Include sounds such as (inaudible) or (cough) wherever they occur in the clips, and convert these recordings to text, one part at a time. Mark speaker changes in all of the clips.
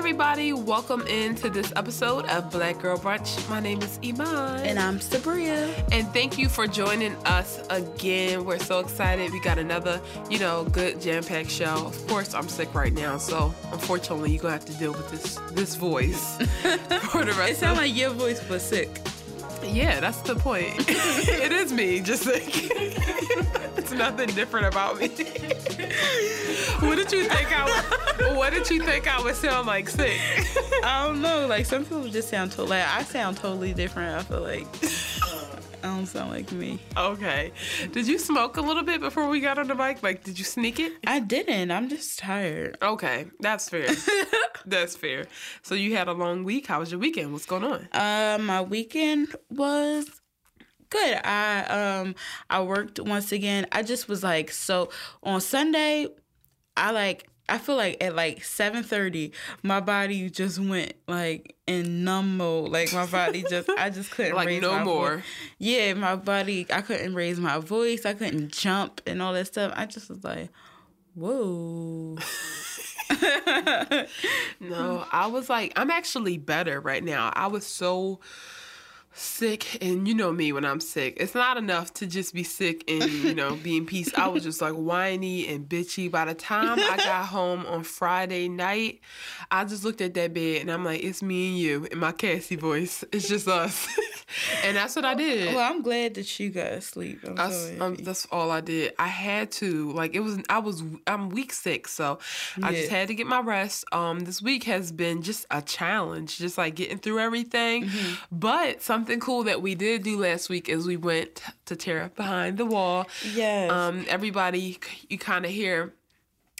Speaker 1: everybody. Welcome into this episode of Black Girl Brunch. My name is Iman.
Speaker 2: And I'm Sabria.
Speaker 1: And thank you for joining us again. We're so excited. We got another, you know, good jam-packed show. Of course, I'm sick right now, so unfortunately, you're gonna have to deal with this this voice (laughs) for the rest.
Speaker 2: It sounds like your voice was sick.
Speaker 1: Yeah, that's the point. (laughs) it is me, just like (laughs) (laughs) it's nothing different about me. (laughs) what did you think I? Was, what did you think I would sound like sick? (laughs)
Speaker 2: I don't know. Like some people just sound totally. Like, I sound totally different. I feel like I don't sound like me.
Speaker 1: Okay. Did you smoke a little bit before we got on the mic? Like, did you sneak it?
Speaker 2: I didn't. I'm just tired.
Speaker 1: Okay, that's fair. that's fair. So you had a long week. How was your weekend? What's going on?
Speaker 2: Uh, my weekend was good. I um I worked once again. I just was like so on Sunday. I like I feel like at like seven thirty, my body just went like in numb mode. Like my body (laughs) just, I just couldn't
Speaker 1: like
Speaker 2: raise
Speaker 1: no
Speaker 2: my
Speaker 1: more.
Speaker 2: Voice. Yeah, my body, I couldn't raise my voice. I couldn't jump and all that stuff. I just was like, whoa. (laughs)
Speaker 1: no, I was like, I'm actually better right now. I was so sick and you know me when I'm sick. It's not enough to just be sick and you know be in peace. I was just like whiny and bitchy. By the time I got home on Friday night, I just looked at that bed and I'm like, it's me and you in my Cassie voice. It's just us. (laughs) and that's what I did.
Speaker 2: Well, I'm glad that you got sleep. I'm
Speaker 1: That's,
Speaker 2: so
Speaker 1: um, that's all I did. I had to like it was. I was. I'm week six, so I just had to get my rest. Um, this week has been just a challenge, just like getting through everything.
Speaker 2: Mm-hmm.
Speaker 1: But something cool that we did do last week is we went to Terror Behind the Wall.
Speaker 2: yes.
Speaker 1: Um, everybody, you kind of hear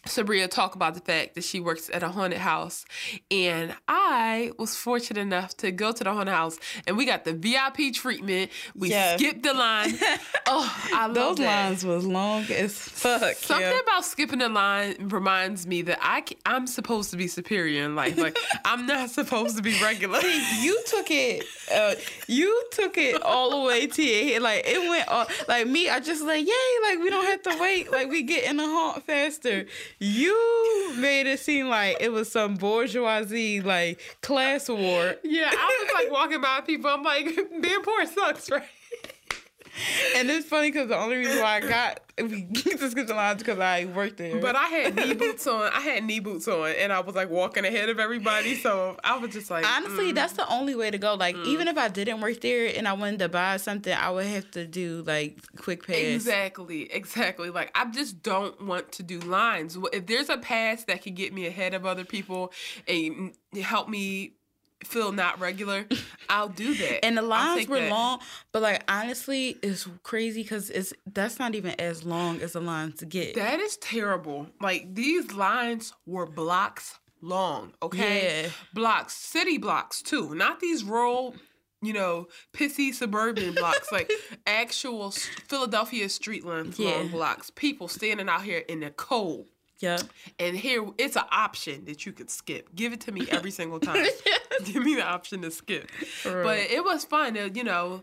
Speaker 1: Sabria talk about the fact that she works at a haunted house, and I was fortunate enough to go to the haunted house, and we got the VIP treatment. We skipped the line. (laughs) oh, I love
Speaker 2: Those
Speaker 1: that.
Speaker 2: lines was long as fuck.
Speaker 1: Something
Speaker 2: yeah.
Speaker 1: about skipping the line reminds me that I ca- I'm supposed to be superior in life. Like (laughs) I'm not supposed to be regular.
Speaker 2: you took it uh, you took it all the way to your head. like it went all like me i just like yay like we don't have to wait like we get in the haunt faster you made it seem like it was some bourgeoisie like class war
Speaker 1: yeah, I was like walking by people. I'm like, (laughs) being poor sucks, right?
Speaker 2: And it's funny because the only reason why i got (laughs) get the lines because i worked there
Speaker 1: But I had knee boots on. I had knee boots on, and I was like walking ahead of everybody. So I was just like,
Speaker 2: Honestly,
Speaker 1: mm.
Speaker 2: that's the only way to go. Like, even if I didn't work there and I wanted to buy something, I would have to do like quick pass.
Speaker 1: Exactly, exactly. Like I just don't want to do lines. If there's a pass that can get me ahead of other people and help me feel not regular, (laughs) I'll do that.
Speaker 2: And the lines were
Speaker 1: that.
Speaker 2: long, but like honestly, it's crazy because it's that's not even as long as the lines to get.
Speaker 1: That is terrible. Like these lines were blocks long. Okay,
Speaker 2: Yeah.
Speaker 1: blocks, city blocks too, not these rural. You know, pissy suburban blocks, like (laughs) actual Philadelphia street length long blocks. People standing out here in the cold.
Speaker 2: Yep.
Speaker 1: And here, it's an option that you could skip. Give it to me every single (laughs) time. Give me the option to skip.
Speaker 2: real.
Speaker 1: But it was fun. uh, You know,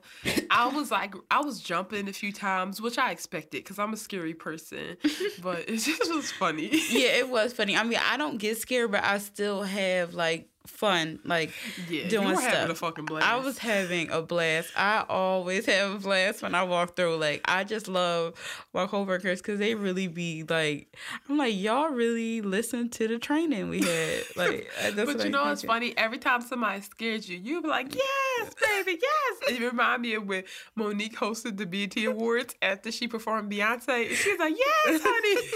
Speaker 1: I was like, I was jumping a few times, which I expected because I'm a scary person. (laughs) But it just was funny.
Speaker 2: Yeah, it was (laughs) funny. I mean, I don't get scared, but I still have like fun, like
Speaker 1: Yeah,
Speaker 2: doing
Speaker 1: you
Speaker 2: stuff.
Speaker 1: having a fucking blast.
Speaker 2: I was having a blast. I always have a blast when I walk through. Like, I just love my coworkers because they really be like, I'm like, y'all really listen to the training we had. (laughs) Like, uh, that's
Speaker 1: But you know what's
Speaker 2: think.
Speaker 1: funny? Every time somebody scared you, you be like, "Yes, baby, yes." It remind me of when Mo'Nique hosted the BET Awards after she performed Beyonce. And she's like, "Yes, honey."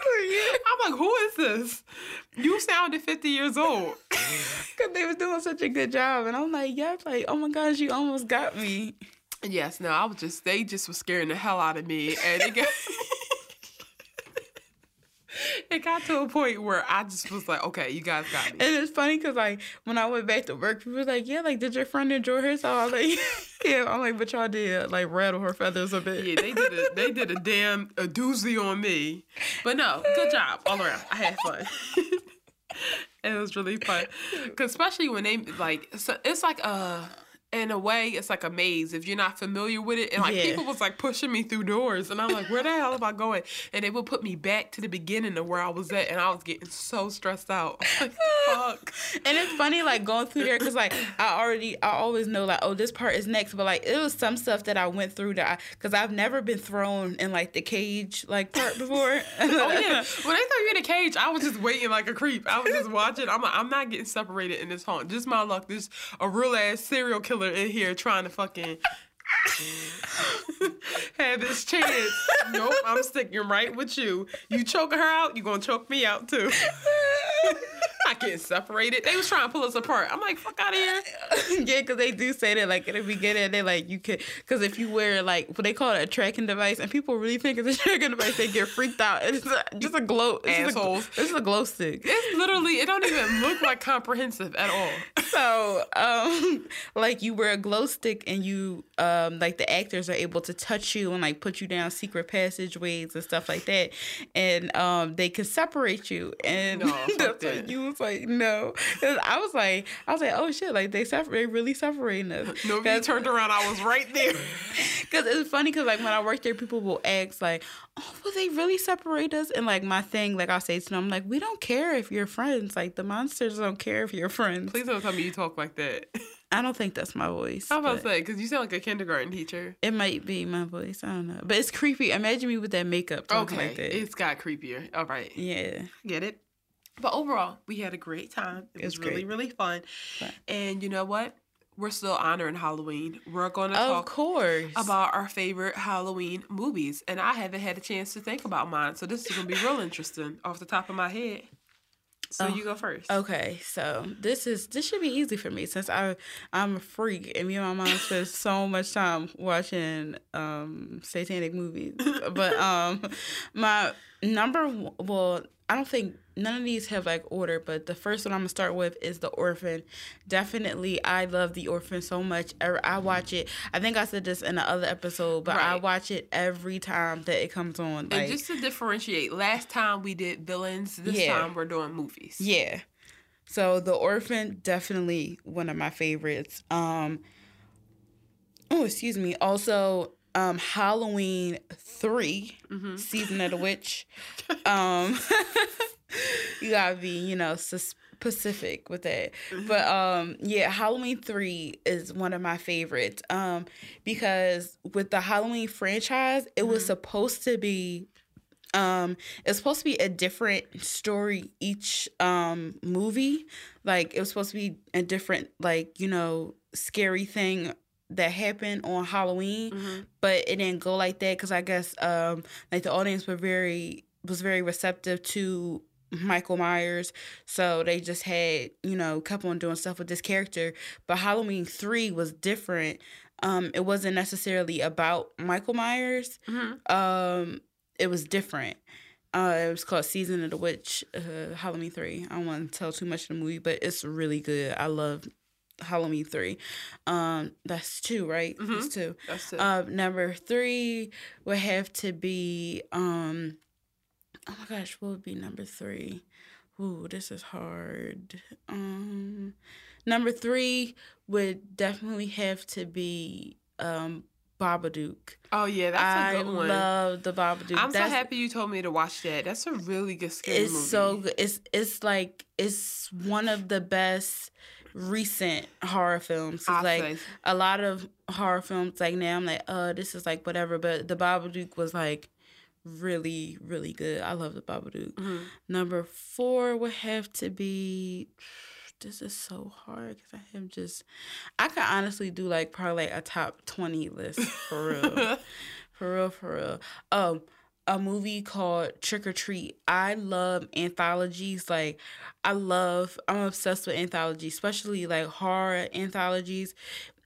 Speaker 1: (laughs) I'm like, "Who is this? You sounded 50 years old." (laughs) (laughs)
Speaker 2: Because they was doing such a good job. And I'm like, yeah, like, oh my gosh, you almost got me.
Speaker 1: Yes, no, I was just they just was scaring the hell out of me, and it got (laughs) it got to a point where I just was like, okay, you guys got me.
Speaker 2: And it's funny because, like, when I went back to work, people were like, yeah, like, did your friend enjoy herself? I was like, (laughs) yeah. I'm like, but y'all did, like, rattle her feathers a bit.
Speaker 1: Yeah, they did a they did a damn a doozy on me, but no, good job all around. I had fun. It was really fun, 'Cause especially when they like so it's like a in a way, it's like a maze if you're not familiar with it. And like
Speaker 2: Yeah.
Speaker 1: people was like pushing me through doors, and I'm like, where the hell am I going? And they would put me back to the beginning of where I was at, and I was getting so stressed out. (laughs) fuck?
Speaker 2: And it's funny, like going through there, because like I already, I always know like, oh, this part is next. But like it was some stuff that I went through that, I, because I've never been thrown in like the cage like part before. (laughs)
Speaker 1: Oh yeah, when they throw you in a cage, I was just waiting like a creep. I was just watching. I'm like, I'm not getting separated in this haunt. Just my luck. There's a real ass serial killer in here trying to fucking (laughs) have this chance. Nope, I'm sticking right with you. You choking her out, you gonna choke me out too. (laughs) I can't separate it. They was trying to pull us apart. I'm like, fuck out of here. (laughs)
Speaker 2: yeah, because they do say that like in the beginning, they like you could because if you wear like what they call it a tracking device, and people really think it's a tracking device, they get freaked out. It's a, just a glow. It's
Speaker 1: Assholes.
Speaker 2: Just a, it's a glow stick.
Speaker 1: It's literally, it don't even look like comprehensive at all.
Speaker 2: So, um, like you wear a glow stick, and you um, like the actors are able to touch you and like put you down secret passageways and stuff like that, and um, they can separate you. And
Speaker 1: No, (laughs)
Speaker 2: what you was like, no. I was like, I was like, oh shit, like they separate, they really separating us. (laughs)
Speaker 1: No, you turned around, I was right there. (laughs)
Speaker 2: Cause it's funny, cause like when I work there, people will ask like, "Oh, will they really separate us?" And like my thing, like I'll say to them, like, "We don't care if you're friends. Like the monsters don't care if you're friends."
Speaker 1: Please don't tell me you talk like that.
Speaker 2: I don't think that's my voice.
Speaker 1: I was about to say, because you sound like a kindergarten teacher.
Speaker 2: It might be my voice. I don't know, but it's creepy. Imagine me with that makeup talking
Speaker 1: Okay,
Speaker 2: like that.
Speaker 1: it's got creepier. All right,
Speaker 2: yeah,
Speaker 1: get it. But overall, we had a great time. It
Speaker 2: It
Speaker 1: was
Speaker 2: was
Speaker 1: really, really fun.
Speaker 2: Fun.
Speaker 1: And you know what? We're still honoring Halloween. We're going to
Speaker 2: of
Speaker 1: talk
Speaker 2: course.
Speaker 1: about our favorite Halloween movies. And I haven't had a chance to think about mine. So this is going to be real interesting off the top of my head. So
Speaker 2: Oh,
Speaker 1: you go first.
Speaker 2: Okay, so this is this should be easy for me since I I'm a freak and me and my mom spend (laughs) so much time watching um satanic movies. (laughs) But um my number well I don't think none of these have like order, but the first one I'm gonna start with is The Orphan. Definitely, I love The Orphan so much. I watch it. I think I said this in the other episode, but I watch it every time that it comes on. Like,
Speaker 1: and just to differentiate, last time we did villains. This
Speaker 2: Yeah.
Speaker 1: time we're doing movies.
Speaker 2: Yeah. So The Orphan definitely one of my favorites. Um Oh, excuse me. Also um Halloween 3,
Speaker 1: Mm-hmm.
Speaker 2: Season of the Witch. (laughs) Um (laughs) you got to be, you know, specific with that.
Speaker 1: Mm-hmm.
Speaker 2: But um yeah, Halloween 3 is one of my favorites. Um because with the Halloween franchise, it was
Speaker 1: Mhm.
Speaker 2: supposed to be um it's supposed to be a different story each um movie like it was supposed to be a different like you know scary thing that happened on halloween
Speaker 1: Mhm.
Speaker 2: but it didn't go like that because i guess um like the audience were very was very receptive to michael myers. So they just had you know kept on doing stuff with this character. But halloween 3 was different. Um it wasn't necessarily about michael myers.
Speaker 1: Mhm.
Speaker 2: um it was different. Uh it was called season of the witch uh halloween 3 i don't want to tell too much of the movie but it's really good. I love halloween 3 um that's two right?
Speaker 1: Mhm.
Speaker 2: that's two.
Speaker 1: That's it.
Speaker 2: uh number three would have to be um oh my gosh what would be number three Ooh, this is hard um number three would definitely have to be um Babadook.
Speaker 1: oh yeah, that's a
Speaker 2: I
Speaker 1: good one.
Speaker 2: I love the Babadook.
Speaker 1: I'm
Speaker 2: That's-
Speaker 1: so happy you told me to watch that. That's a really good scary
Speaker 2: It's
Speaker 1: movie.
Speaker 2: so good. It's it's like it's one of the best recent horror films. Like
Speaker 1: say.
Speaker 2: a lot of horror films, like now I'm like, uh, this is like whatever. But the Babadook was like really really good. I love the Babadook.
Speaker 1: Mhm.
Speaker 2: Number four would have to be. This is so hard because I am just. I could honestly do like probably like a top twenty list for real. (laughs) For real, for real. Um, a movie called Trick or Treat. I love anthologies. Like, I love. I'm obsessed with anthologies, especially like horror anthologies.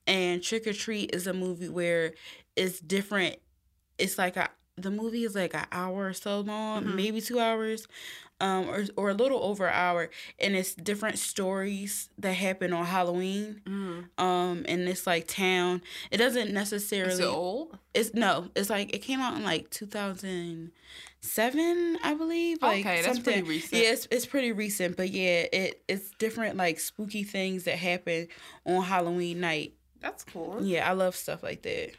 Speaker 2: And Trick or Treat is a movie where it's different. It's like a the movie is like an hour or so long,
Speaker 1: Mhm.
Speaker 2: maybe two hours, um, or or a little over an hour, and it's different stories that happen on Halloween,
Speaker 1: Mhm.
Speaker 2: um, in this like town. It doesn't necessarily.
Speaker 1: Is it old?
Speaker 2: It's no, it's like it came out in like 2007, I believe. Like
Speaker 1: okay, that's
Speaker 2: something.
Speaker 1: pretty recent.
Speaker 2: Yeah, it's, it's pretty recent, but yeah, it it's different like spooky things that happen on Halloween night.
Speaker 1: That's cool.
Speaker 2: Yeah, I love stuff like that.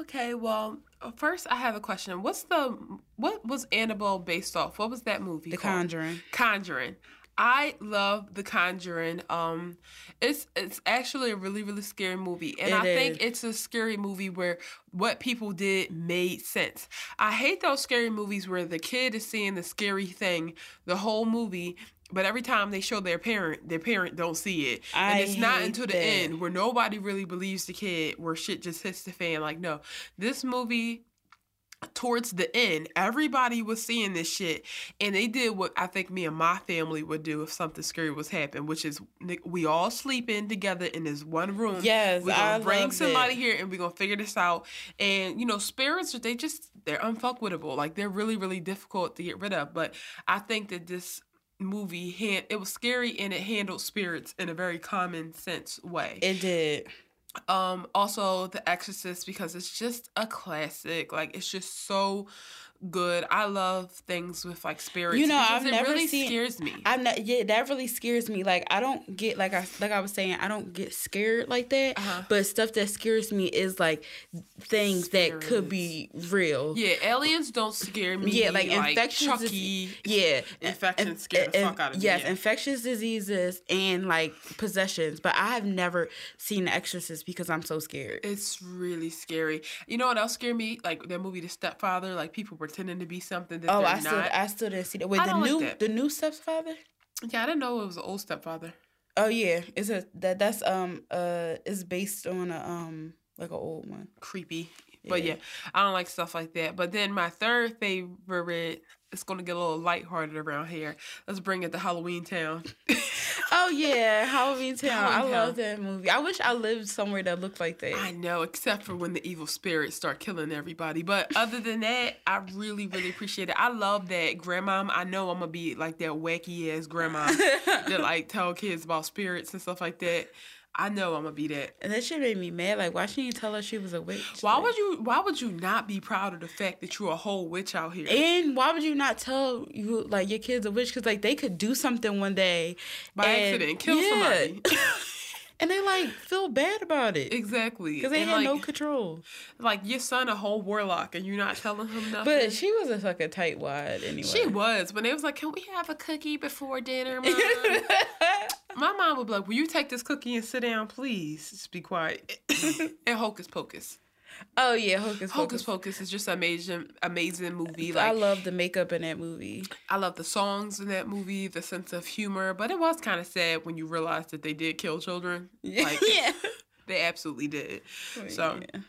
Speaker 1: Okay, well, first I have a question. What's the what was Annabelle based off? What was that movie
Speaker 2: The
Speaker 1: called?
Speaker 2: Conjuring.
Speaker 1: Conjuring. I love The Conjuring. Um, it's it's actually a really really scary movie, and
Speaker 2: It
Speaker 1: I think it's a scary movie where what people did made sense. I hate those scary movies where the kid is seeing the scary thing the whole movie. But every time they show their parent, their parent don't see it, and
Speaker 2: I
Speaker 1: it's not until the
Speaker 2: that.
Speaker 1: end where nobody really believes the kid, where shit just hits the fan. Like, no, this movie towards the end, everybody was seeing this shit, and they did what I think me and my family would do if something scary was happening, which is we all sleep in together in this one room.
Speaker 2: Yes,
Speaker 1: we're gonna
Speaker 2: I
Speaker 1: bring somebody
Speaker 2: it.
Speaker 1: here, and we're gonna figure this out. And you know, spirits they just they're unfuckwittable. Like they're really really difficult to get rid of. But I think that this movie hand it was scary and it handled spirits in a very common sense way.
Speaker 2: It did.
Speaker 1: Um, also The Exorcist because it's just a classic. Like it's just so good. I love things with like spirits.
Speaker 2: You know, I've
Speaker 1: it
Speaker 2: never
Speaker 1: really
Speaker 2: seen-
Speaker 1: scares me.
Speaker 2: I'm not. Yeah, that really scares me. Like I don't get like I like I was saying, I don't get scared like that.
Speaker 1: Uh-huh.
Speaker 2: But stuff that scares me is like things that could be real.
Speaker 1: yeah, aliens don't scare me.
Speaker 2: Yeah, like infectious
Speaker 1: Chucky.
Speaker 2: disease- Yeah,
Speaker 1: Infections scare the fuck out of me,
Speaker 2: Yes,
Speaker 1: yeah.
Speaker 2: infectious diseases and like possessions. But I have never seen The Exorcist because I'm so scared.
Speaker 1: It's really scary. You know what else scared me? Like that movie, The Stepfather. Like people pretending to be something that
Speaker 2: Oh, I still
Speaker 1: not.
Speaker 2: I still didn't see that. Wait,
Speaker 1: I
Speaker 2: the
Speaker 1: like
Speaker 2: new
Speaker 1: that.
Speaker 2: the new stepfather.
Speaker 1: yeah, I didn't know it was an old stepfather.
Speaker 2: Oh yeah, it's a that that's um uh is based on a um like an old one.
Speaker 1: creepy. But
Speaker 2: Yeah.
Speaker 1: yeah, I don't like stuff like that. But then my third favorite, it's gonna get a little lighthearted around here. Let's bring it to Halloween Town.
Speaker 2: Oh (laughs) yeah, Halloween Town. I
Speaker 1: Halloween
Speaker 2: love that movie. I wish I lived somewhere that looked like that.
Speaker 1: I know, except for when the evil spirits start killing everybody. But other than that, I really, really appreciate it. I love that grandma. I know I'm gonna be like that wacky ass grandma (laughs) that like tell kids about spirits and stuff like that. I know I'm gonna be that.
Speaker 2: and that shit made me mad. Like, why shouldn't you tell her she was a witch?
Speaker 1: Why
Speaker 2: Like-
Speaker 1: would you? Why would you not be proud of the fact that you're a whole witch out here?
Speaker 2: And why would you not tell you like your kids a witch? Because like they could do something one day
Speaker 1: By
Speaker 2: and-
Speaker 1: accident, and kill
Speaker 2: yeah.
Speaker 1: somebody. (laughs)
Speaker 2: and they like feel bad about it
Speaker 1: exactly.
Speaker 2: because they
Speaker 1: And,
Speaker 2: had no control.
Speaker 1: like your son a whole warlock and you're not telling him nothing.
Speaker 2: But she was a like a tight wad anyway.
Speaker 1: She was when they was like, "Can we have a cookie before dinner, mom?" (laughs) My mom would be like, "Will you take this cookie and sit down, please? Just be quiet." (laughs) and Hocus Pocus.
Speaker 2: Oh yeah, Hocus
Speaker 1: Hocus
Speaker 2: Pocus.
Speaker 1: Pocus is just an amazing, amazing movie.
Speaker 2: I love the makeup in that movie.
Speaker 1: I love the songs in that movie, the sense of humor, but it was kind of sad when you realized that they did kill children. (laughs) Like
Speaker 2: yeah. (laughs)
Speaker 1: they absolutely did. So,
Speaker 2: Yeah.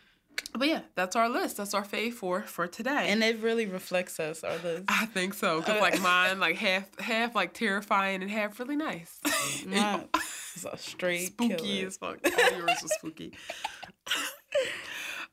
Speaker 1: but yeah, that's our list. That's our fave four for today.
Speaker 2: And it really reflects us, our list.
Speaker 1: I think so. Cause like mine, like half, half like terrifying and half really nice. (laughs)
Speaker 2: Mine is a straight
Speaker 1: spooky
Speaker 2: killer.
Speaker 1: as fuck. Yours was spooky.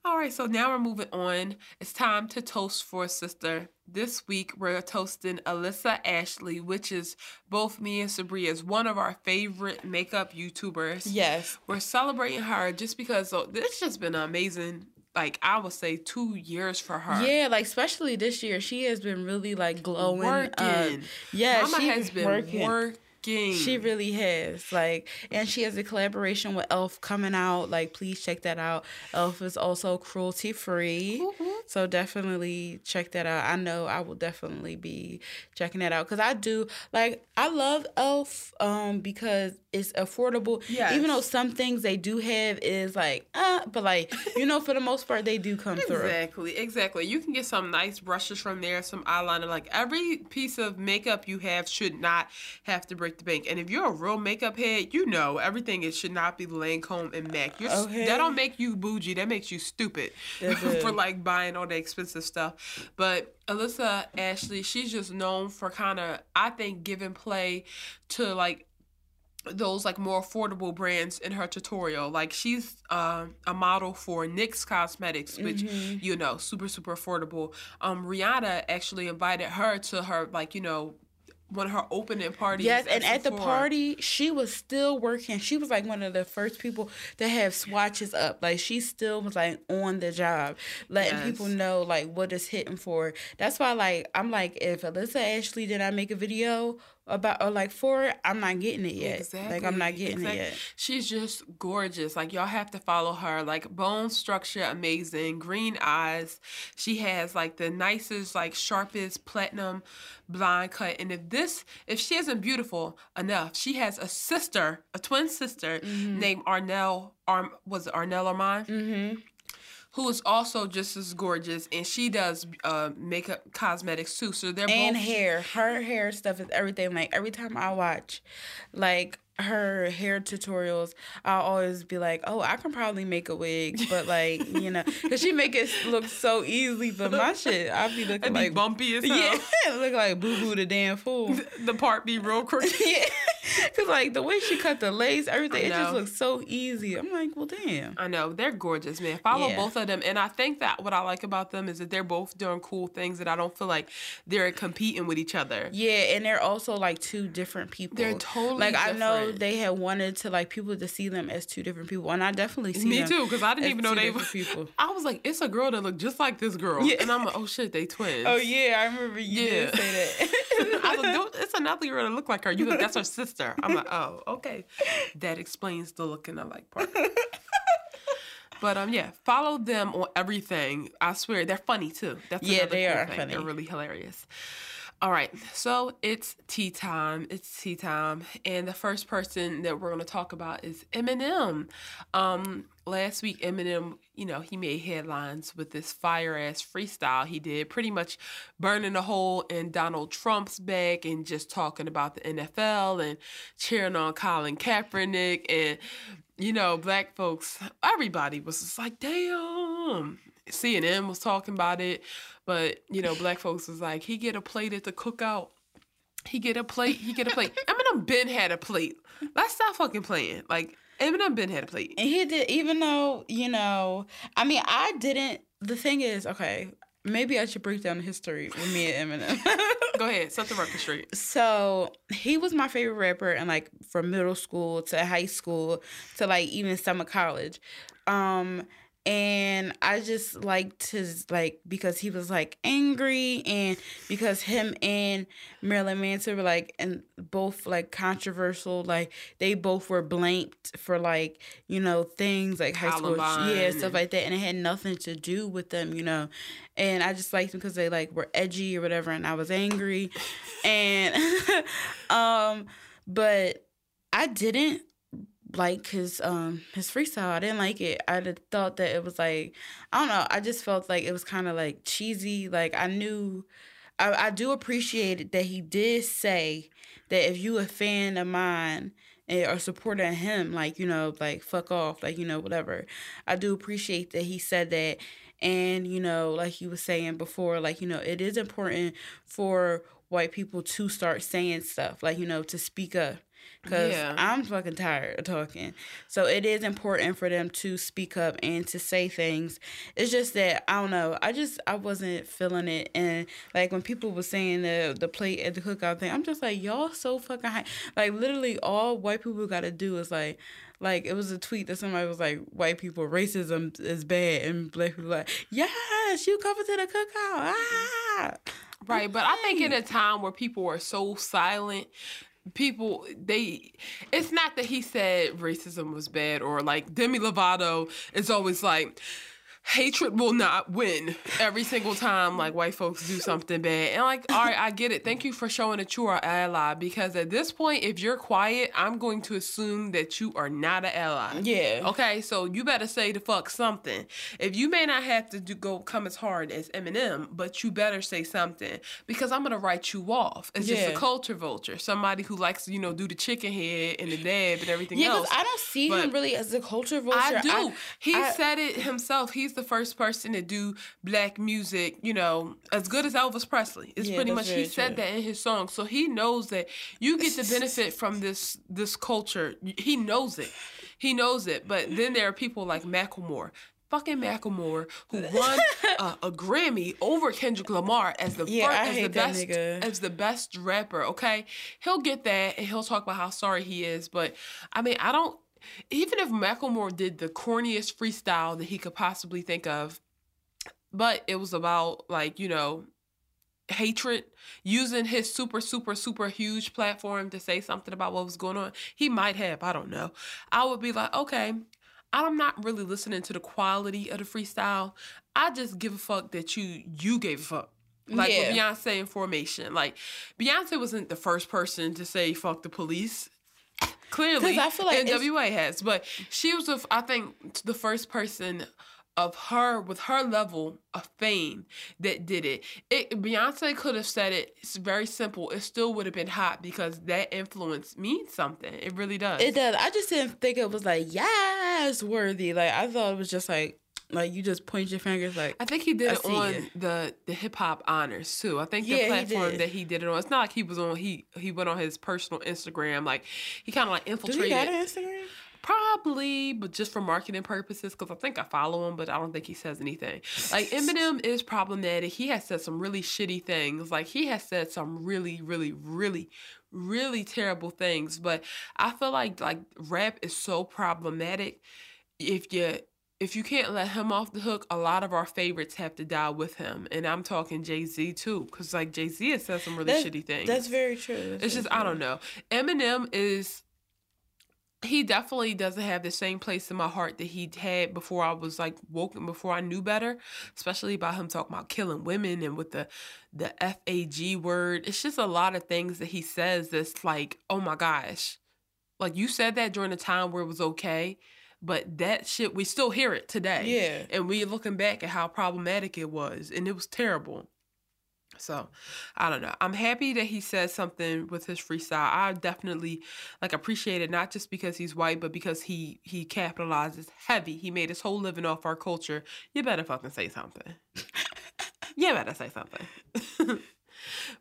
Speaker 1: All right, so now we're moving on. It's time to toast for a sister. This week we're toasting Alissa Ashley, which is both me and Sabria is one of our favorite makeup YouTubers.
Speaker 2: Yes.
Speaker 1: We're celebrating her just because so this just been amazing. Like I would say, two years for her.
Speaker 2: Yeah, like especially this year, she has been really like glowing.
Speaker 1: working.
Speaker 2: up. yeah,
Speaker 1: Mama
Speaker 2: she
Speaker 1: has been
Speaker 2: working.
Speaker 1: working.
Speaker 2: She really has. Like, and she has a collaboration with Elf coming out. Like, please check that out. Elf is also cruelty free.
Speaker 1: Whoop.
Speaker 2: So definitely check that out. I know I will definitely be checking that out because I do like I love Elf um because it's affordable.
Speaker 1: Yeah.
Speaker 2: Even though some things they do have is like uh, but like you know for the most part they do come through.
Speaker 1: Exactly, exactly. You can get some nice brushes from there, some eyeliner. Like every piece of makeup you have should not have to break the bank. And if you're a real makeup head, you know everything it should not be Lancome and MAC. You're,
Speaker 2: Okay.
Speaker 1: That don't make you bougie. That makes you stupid (laughs) for like buying all the expensive stuff. But Alissa Ashley, she's just known for kind of I think giving play to like those like more affordable brands in her tutorial. Like she's uh, a model for NYX Cosmetics, which
Speaker 2: Mm-hmm.
Speaker 1: you know super super affordable. Um, Rihanna actually invited her to her like you know of her opening party.
Speaker 2: Yes, and at the party, she was still working. She was like one of the first people to have swatches up. Like she still was like on the job, letting
Speaker 1: Yes.
Speaker 2: people know like what is hitting for. That's why like I'm like if Alissa Ashley did I make a video, about or like for it, I'm not getting it yet. Exactly. Like I'm not getting exactly. it yet.
Speaker 1: She's just gorgeous. Like y'all have to follow her. Like bone structure amazing, green eyes. She has like the nicest, like sharpest platinum blonde cut. And if this, if she isn't beautiful enough, she has a sister, a twin sister mm-hmm. named Arnell. Arm was it Arnell Armon? Mm-hmm who is also just as gorgeous, and she does uh, makeup cosmetics too. So they're
Speaker 2: and
Speaker 1: both
Speaker 2: hair. Her hair stuff is everything. Like every time I watch, like her hair tutorials, I'll always be like, "Oh, I can probably make a wig," but like you know, because she make it look so easy. But my shit, I'll be looking It'd like
Speaker 1: bumpy as hell. (laughs) Yeah,
Speaker 2: look like boo boo the damn fool. (laughs)
Speaker 1: The part be real (laughs) crooked.
Speaker 2: yeah, because like the way she cut the lace, everything, it just looks so easy. I'm like, well, damn.
Speaker 1: I know they're gorgeous, man. Follow yeah. both of them, and I think that what I like about them is that they're both doing cool things, that I don't feel like they're competing with each other.
Speaker 2: Yeah, and they're also like two different people.
Speaker 1: They're totally
Speaker 2: like
Speaker 1: different.
Speaker 2: I know they had wanted to like people to see them as two different people, and I definitely see
Speaker 1: me too because I didn't even know they were (laughs) people. I was like, it's a girl that looked just like this girl, yeah. and I'm like, oh shit, they twins.
Speaker 2: Oh yeah, I remember you yeah. did say that. (laughs)
Speaker 1: I was like, it's another girl that look like her. You like, that's her sister. I'm like, (laughs) oh okay, that explains the looking alike part. But um, yeah, follow them on everything. I swear they're funny too.
Speaker 2: That's yeah, they are
Speaker 1: thing.
Speaker 2: funny.
Speaker 1: They're really hilarious. All right, so it's tea time. It's tea time, and the first person that we're going to talk about is Eminem. Um, last week, Eminem, you know, he made headlines with this fire ass freestyle he did, pretty much burning a hole in Donald Trump's back and just talking about the NFL and cheering on Colin Kaepernick and you know, black folks. Everybody was just like, damn. CNN was talking about it. But you know, black folks was like, he get a plate at the cookout. He get a plate. He get a plate. (laughs) Eminem Ben had a plate. Let's stop fucking playing. Like Eminem Ben had a plate.
Speaker 2: And he did, even though you know. I mean, I didn't. The thing is, okay, maybe I should break down the history with me and Eminem. (laughs)
Speaker 1: Go ahead, set the record straight.
Speaker 2: So he was my favorite rapper, and like from middle school to high school to like even summer college. Um, and I just liked his like because he was like angry and because him and Marilyn Manson were like and both like controversial like they both were blamed for like you know things like high school yeah stuff like that and it had nothing to do with them you know. And I just liked them because they like were edgy or whatever and I was angry. And (laughs) um but I didn't like his um his freestyle. I didn't like it. I thought that it was like I don't know. I just felt like it was kind of like cheesy. Like I knew, I I do appreciate it that he did say that if you a fan of mine and or supporting him, like you know, like fuck off, like you know whatever. I do appreciate that he said that. And you know, like you was saying before, like you know, it is important for white people to start saying stuff, like you know, to speak up because yeah. I'm fucking tired of talking. So it is important for them to speak up and to say things. It's just that I don't know. I just I wasn't feeling it, and like when people were saying the the plate at the cookout thing, I'm just like y'all so fucking high. Like literally, all white people got to do is like. Like it was a tweet that somebody was like, "White people racism is bad," and black people like, "Yes, you cover to the cookout." Ah.
Speaker 1: Right, but I think in a time where people are so silent, people they it's not that he said racism was bad or like Demi Lovato is always like hatred will not win every single time like white folks do something bad. And like, all right, I get it. Thank you for showing that you are ally because at this point, if you're quiet, I'm going to assume that you are not an ally.
Speaker 2: Yeah.
Speaker 1: Okay, so you better say the fuck something. If you may not have to do go come as hard as Eminem, but you better say something because I'm gonna write you off. It's yeah. just a culture vulture, somebody who likes you know do the chicken head and the dab and everything
Speaker 2: yeah,
Speaker 1: else.
Speaker 2: Yeah, I don't see but him really as a culture vulture.
Speaker 1: I do. I, he I, said it himself. He's he's the first person to do black music, you know, as good as Elvis Presley. It's yeah, pretty much he said that in his song. So he knows that you get the (laughs) benefit from this this culture. He knows it. He knows it. But then there are people like Macklemore fucking Macklemore who won (laughs) uh, a Grammy over Kendrick Lamar as the
Speaker 2: yeah,
Speaker 1: first, as the best
Speaker 2: nigga.
Speaker 1: as the best rapper. Okay, he'll get that and he'll talk about how sorry he is. But I mean, I don't even if Macklemore did the corniest freestyle that he could possibly think of, but it was about like you know hatred using his super super super huge platform to say something about what was going on he might have i don't know. I would be like okay i'm not really listening to the quality of the freestyle. I just give a fuck that you you gave a fuck. Like
Speaker 2: Yeah.
Speaker 1: beyonce in formation like beyonce wasn't the first person to say fuck the police clearly
Speaker 2: I feel like
Speaker 1: nwa has but she was the, i think the first person of her with her level of fame that did it. It Beyonce could have said it. It's very simple. It still would have been hot because that influence means something. It really does.
Speaker 2: It does. I just didn't think it was like yes worthy. Like I thought it was just like like you just point your fingers like
Speaker 1: I think he did
Speaker 2: I
Speaker 1: it on
Speaker 2: it.
Speaker 1: the the hip hop honors too. I think the
Speaker 2: Yeah, he
Speaker 1: platform
Speaker 2: did.
Speaker 1: that he did it on. It's not like he was on. He he went on his personal Instagram. Like he kind of like infiltrated.
Speaker 2: he got an Instagram?
Speaker 1: Probably, but just for marketing purposes, because I think I follow him, but I don't think he says anything. Like Eminem is problematic. He has said some really shitty things. Like he has said some really, really, really, really terrible things. But I feel like like rap is so problematic. If you if you can't let him off the hook, a lot of our favorites have to die with him, and I'm talking Jay Z too, because like Jay Z has said some really
Speaker 2: That's-
Speaker 1: shitty things.
Speaker 2: That's very true. That's
Speaker 1: It's just I don't know. Eminem is he definitely doesn't have the same place in my heart that he had before I was like woken before I knew better, especially about him talking about killing women and with the the F A G word. It's just a lot of things that he says that's like, "Oh my gosh." Like you said that during a time where it was okay, but that shit we still hear it today.
Speaker 2: Yeah.
Speaker 1: And we looking back at how problematic it was and it was terrible. So, I don't know. I'm happy that he said something with his freestyle. I definitely like appreciate it not just because he's white, but because he he capitalizes heavy. He made his whole living off our culture. You better fucking say something. (laughs) you better say something. (laughs)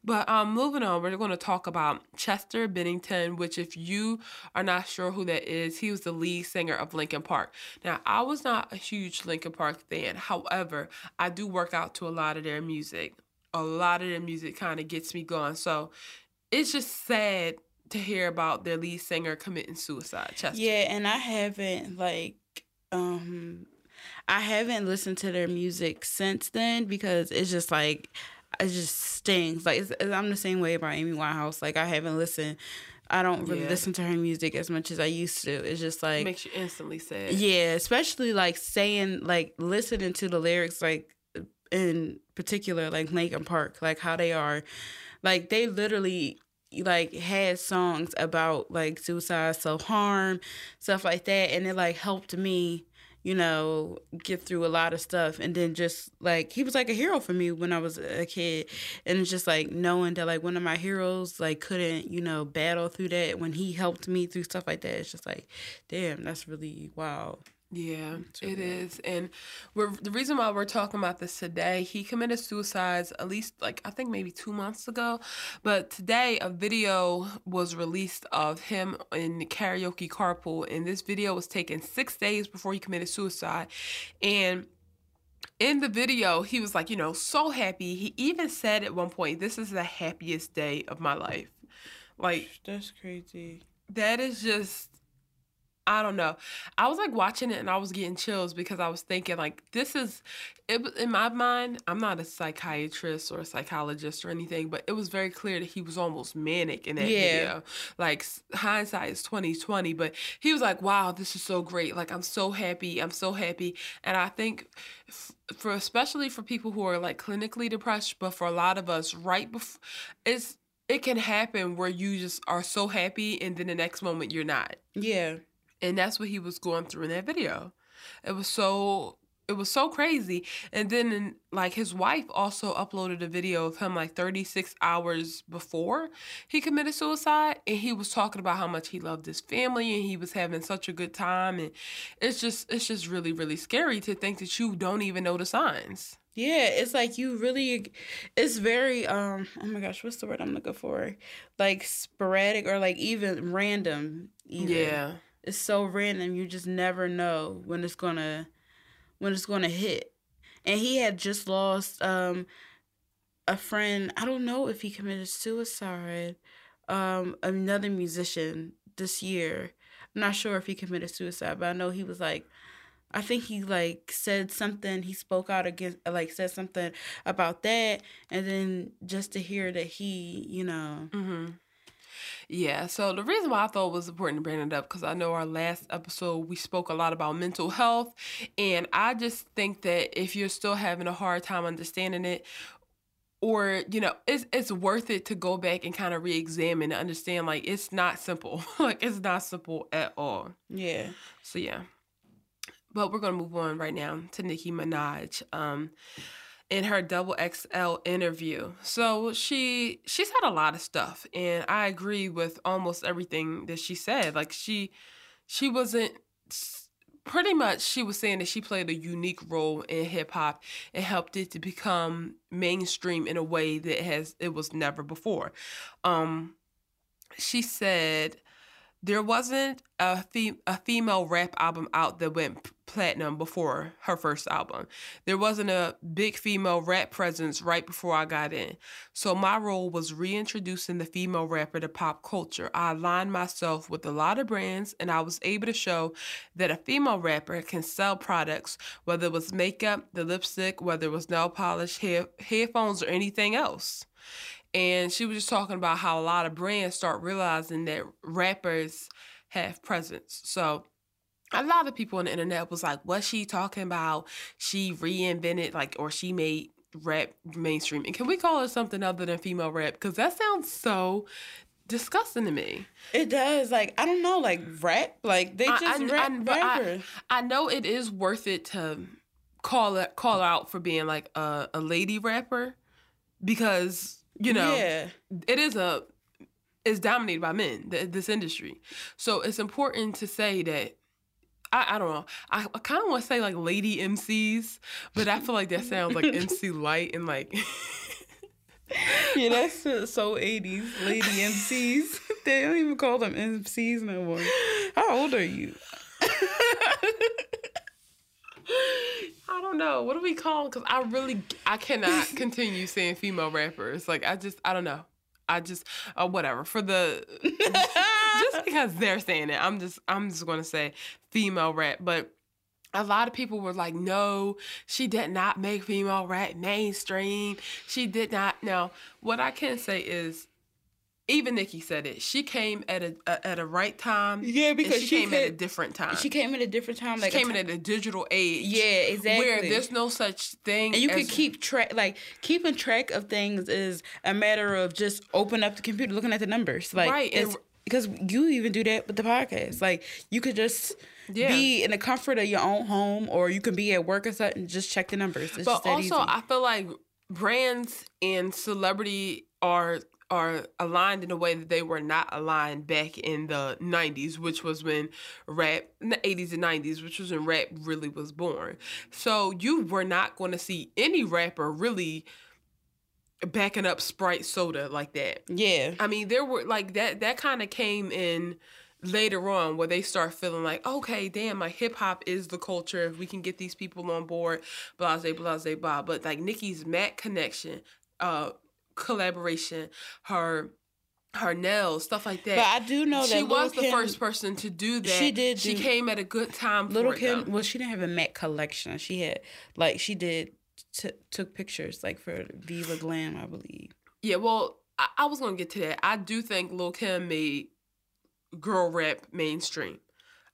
Speaker 1: but um moving on, we're going to talk about Chester Bennington, which if you are not sure who that is, he was the lead singer of Linkin Park. Now, I was not a huge Linkin Park fan. However, I do work out to a lot of their music a lot of their music kind of gets me going. So it's just sad to hear about their lead singer committing suicide. Chester.
Speaker 2: Yeah, and I haven't like um I haven't listened to their music since then because it's just like it just stings. Like it's, I'm the same way about Amy Winehouse. Like I haven't listened. I don't really
Speaker 1: Yeah.
Speaker 2: listen to her music as much as I used to. It's just like
Speaker 1: makes you instantly sad.
Speaker 2: yeah, especially like saying like listening to the lyrics like in particular like Linkin Park, like how they are like they literally like had songs about like suicide, self harm, stuff like that, and it like helped me, you know, get through a lot of stuff. And then just like he was like a hero for me when I was a kid, and it's just like knowing that like one of my heroes like couldn't, you know, battle through that when he helped me through stuff like that. It's just like, damn, that's really wow.
Speaker 1: Yeah, it is. And we're the reason why we're talking about this today, he committed suicide at least like I think maybe two months ago. But today a video was released of him in the karaoke carpool, and this video was taken six days before he committed suicide. And in the video, he was like, you know, so happy. He even said at one point, This is the happiest day of my life. Like
Speaker 2: That's crazy.
Speaker 1: that is just I don't know. I was like watching it and I was getting chills because I was thinking like this is it in my mind. I'm not a psychiatrist or a psychologist or anything, but it was very clear that he was almost manic in that
Speaker 2: Yeah.
Speaker 1: video. Like hindsight is 2020, but he was like, "Wow, this is so great! Like I'm so happy. I'm so happy." And I think f- for especially for people who are like clinically depressed, but for a lot of us, right before it's it can happen where you just are so happy and then the next moment you're not.
Speaker 2: Yeah.
Speaker 1: And that's what he was going through in that video. It was so it was so crazy. And then like his wife also uploaded a video of him like 36 hours before he committed suicide and he was talking about how much he loved his family and he was having such a good time and it's just it's just really really scary to think that you don't even know the signs.
Speaker 2: Yeah, it's like you really it's very um oh my gosh, what's the word I'm looking for? Like sporadic or like even random. Even.
Speaker 1: Yeah.
Speaker 2: It's so random you just never know when it's gonna when it's gonna hit. And he had just lost um a friend, I don't know if he committed suicide. Um another musician this year. I'm not sure if he committed suicide, but I know he was like I think he like said something. He spoke out against, like said something about that, and then just to hear that he, you know,
Speaker 1: Mm-hmm. Yeah, so the reason why I thought it was important to bring it up because I know our last episode we spoke a lot about mental health, and I just think that if you're still having a hard time understanding it, or you know, it's it's worth it to go back and kind of re-examine and understand like it's not simple, (laughs) like it's not simple at all.
Speaker 2: yeah,
Speaker 1: So yeah. But we're gonna move on right now to Nicki Minaj. Um in her double XL interview. So she she said a lot of stuff and I agree with almost everything that she said. Like she she wasn't pretty much she was saying that she played a unique role in hip hop and helped it to become mainstream in a way that has it was never before. Um she said there wasn't a, fe- a female rap album out that went platinum before her first album. There wasn't a big female rap presence right before I got in. So my role was reintroducing the female rapper to pop culture. I aligned myself with a lot of brands and I was able to show that a female rapper can sell products, whether it was makeup, the lipstick, whether it was nail polish, hair, headphones, or anything else and she was just talking about how a lot of brands start realizing that rappers have presence. So a lot of people on the internet was like, "What's she talking about? She reinvented like, or she made rap mainstream." And can we call it something other than female rap? Because that sounds so disgusting to me.
Speaker 2: it does. Like I don't know, like rap, like they just
Speaker 1: I-
Speaker 2: rap
Speaker 1: I- I- I know it is worth it to call it call her out for being like a, a lady rapper because you know
Speaker 2: yeah,
Speaker 1: it is a is dominated by men th- this industry so it's important to say that I, I don't know. I, I kind of want to say like lady MCs, but I feel like that sounds like MC (laughs) Lyte and like (laughs)
Speaker 2: yeah, that's (laughs) so eighties lady MCs. they don't even call them MCs no more. How old are you?
Speaker 1: I don't know. What do we call? Because I really I cannot (laughs) continue saying female rappers. Like I just I don't know. I just uh, whatever for the (laughs) just because they're saying it. I'm just I'm just gonna say female rap, but. A lot of people were like, no, she did not make female rap mainstream. She did not. Now, what I can say is, even Nicki said it. She came at a, a at a right time.
Speaker 2: Yeah, because
Speaker 1: she,
Speaker 2: she
Speaker 1: came at a different time.
Speaker 2: She came at a different time.
Speaker 1: She
Speaker 2: Like a
Speaker 1: came in at a digital age.
Speaker 2: Yeah, exactly.
Speaker 1: Where there's no such thing.
Speaker 2: and you can keep track like keeping track of things is a matter of just open up the computer looking at the numbers like
Speaker 1: Right, and-
Speaker 2: because you even do that with the podcast like you could just
Speaker 1: Yeah.
Speaker 2: be in the comfort of your own home or you can be at work or something just check the numbers it's
Speaker 1: But also,
Speaker 2: easy.
Speaker 1: I feel like brands and celebrity are are aligned in a way that they were not aligned back in the 90s which was when rap in the 80s and 90s which was when rap really was born so you were not going to see any rapper really backing up sprite soda like that
Speaker 2: yeah
Speaker 1: I mean, there were like that. That kind of came in later on, where they start feeling like, okay, damn, like hip hop is the culture. If we can get these people on board, blase, blase, blah. But like Nicki's Mac connection, uh, collaboration, her, her nails, stuff like that.
Speaker 2: but i do know that
Speaker 1: she was the first person to do that.
Speaker 2: she did
Speaker 1: She
Speaker 2: do-
Speaker 1: came at a good time.
Speaker 2: little kim
Speaker 1: though.
Speaker 2: well she didn't have a mac collection she had like she did t- took pictures like for viva glam i believe
Speaker 1: Yeah, well, I, I was gonna get to that. I do think Lil Kim made girl rap mainstream.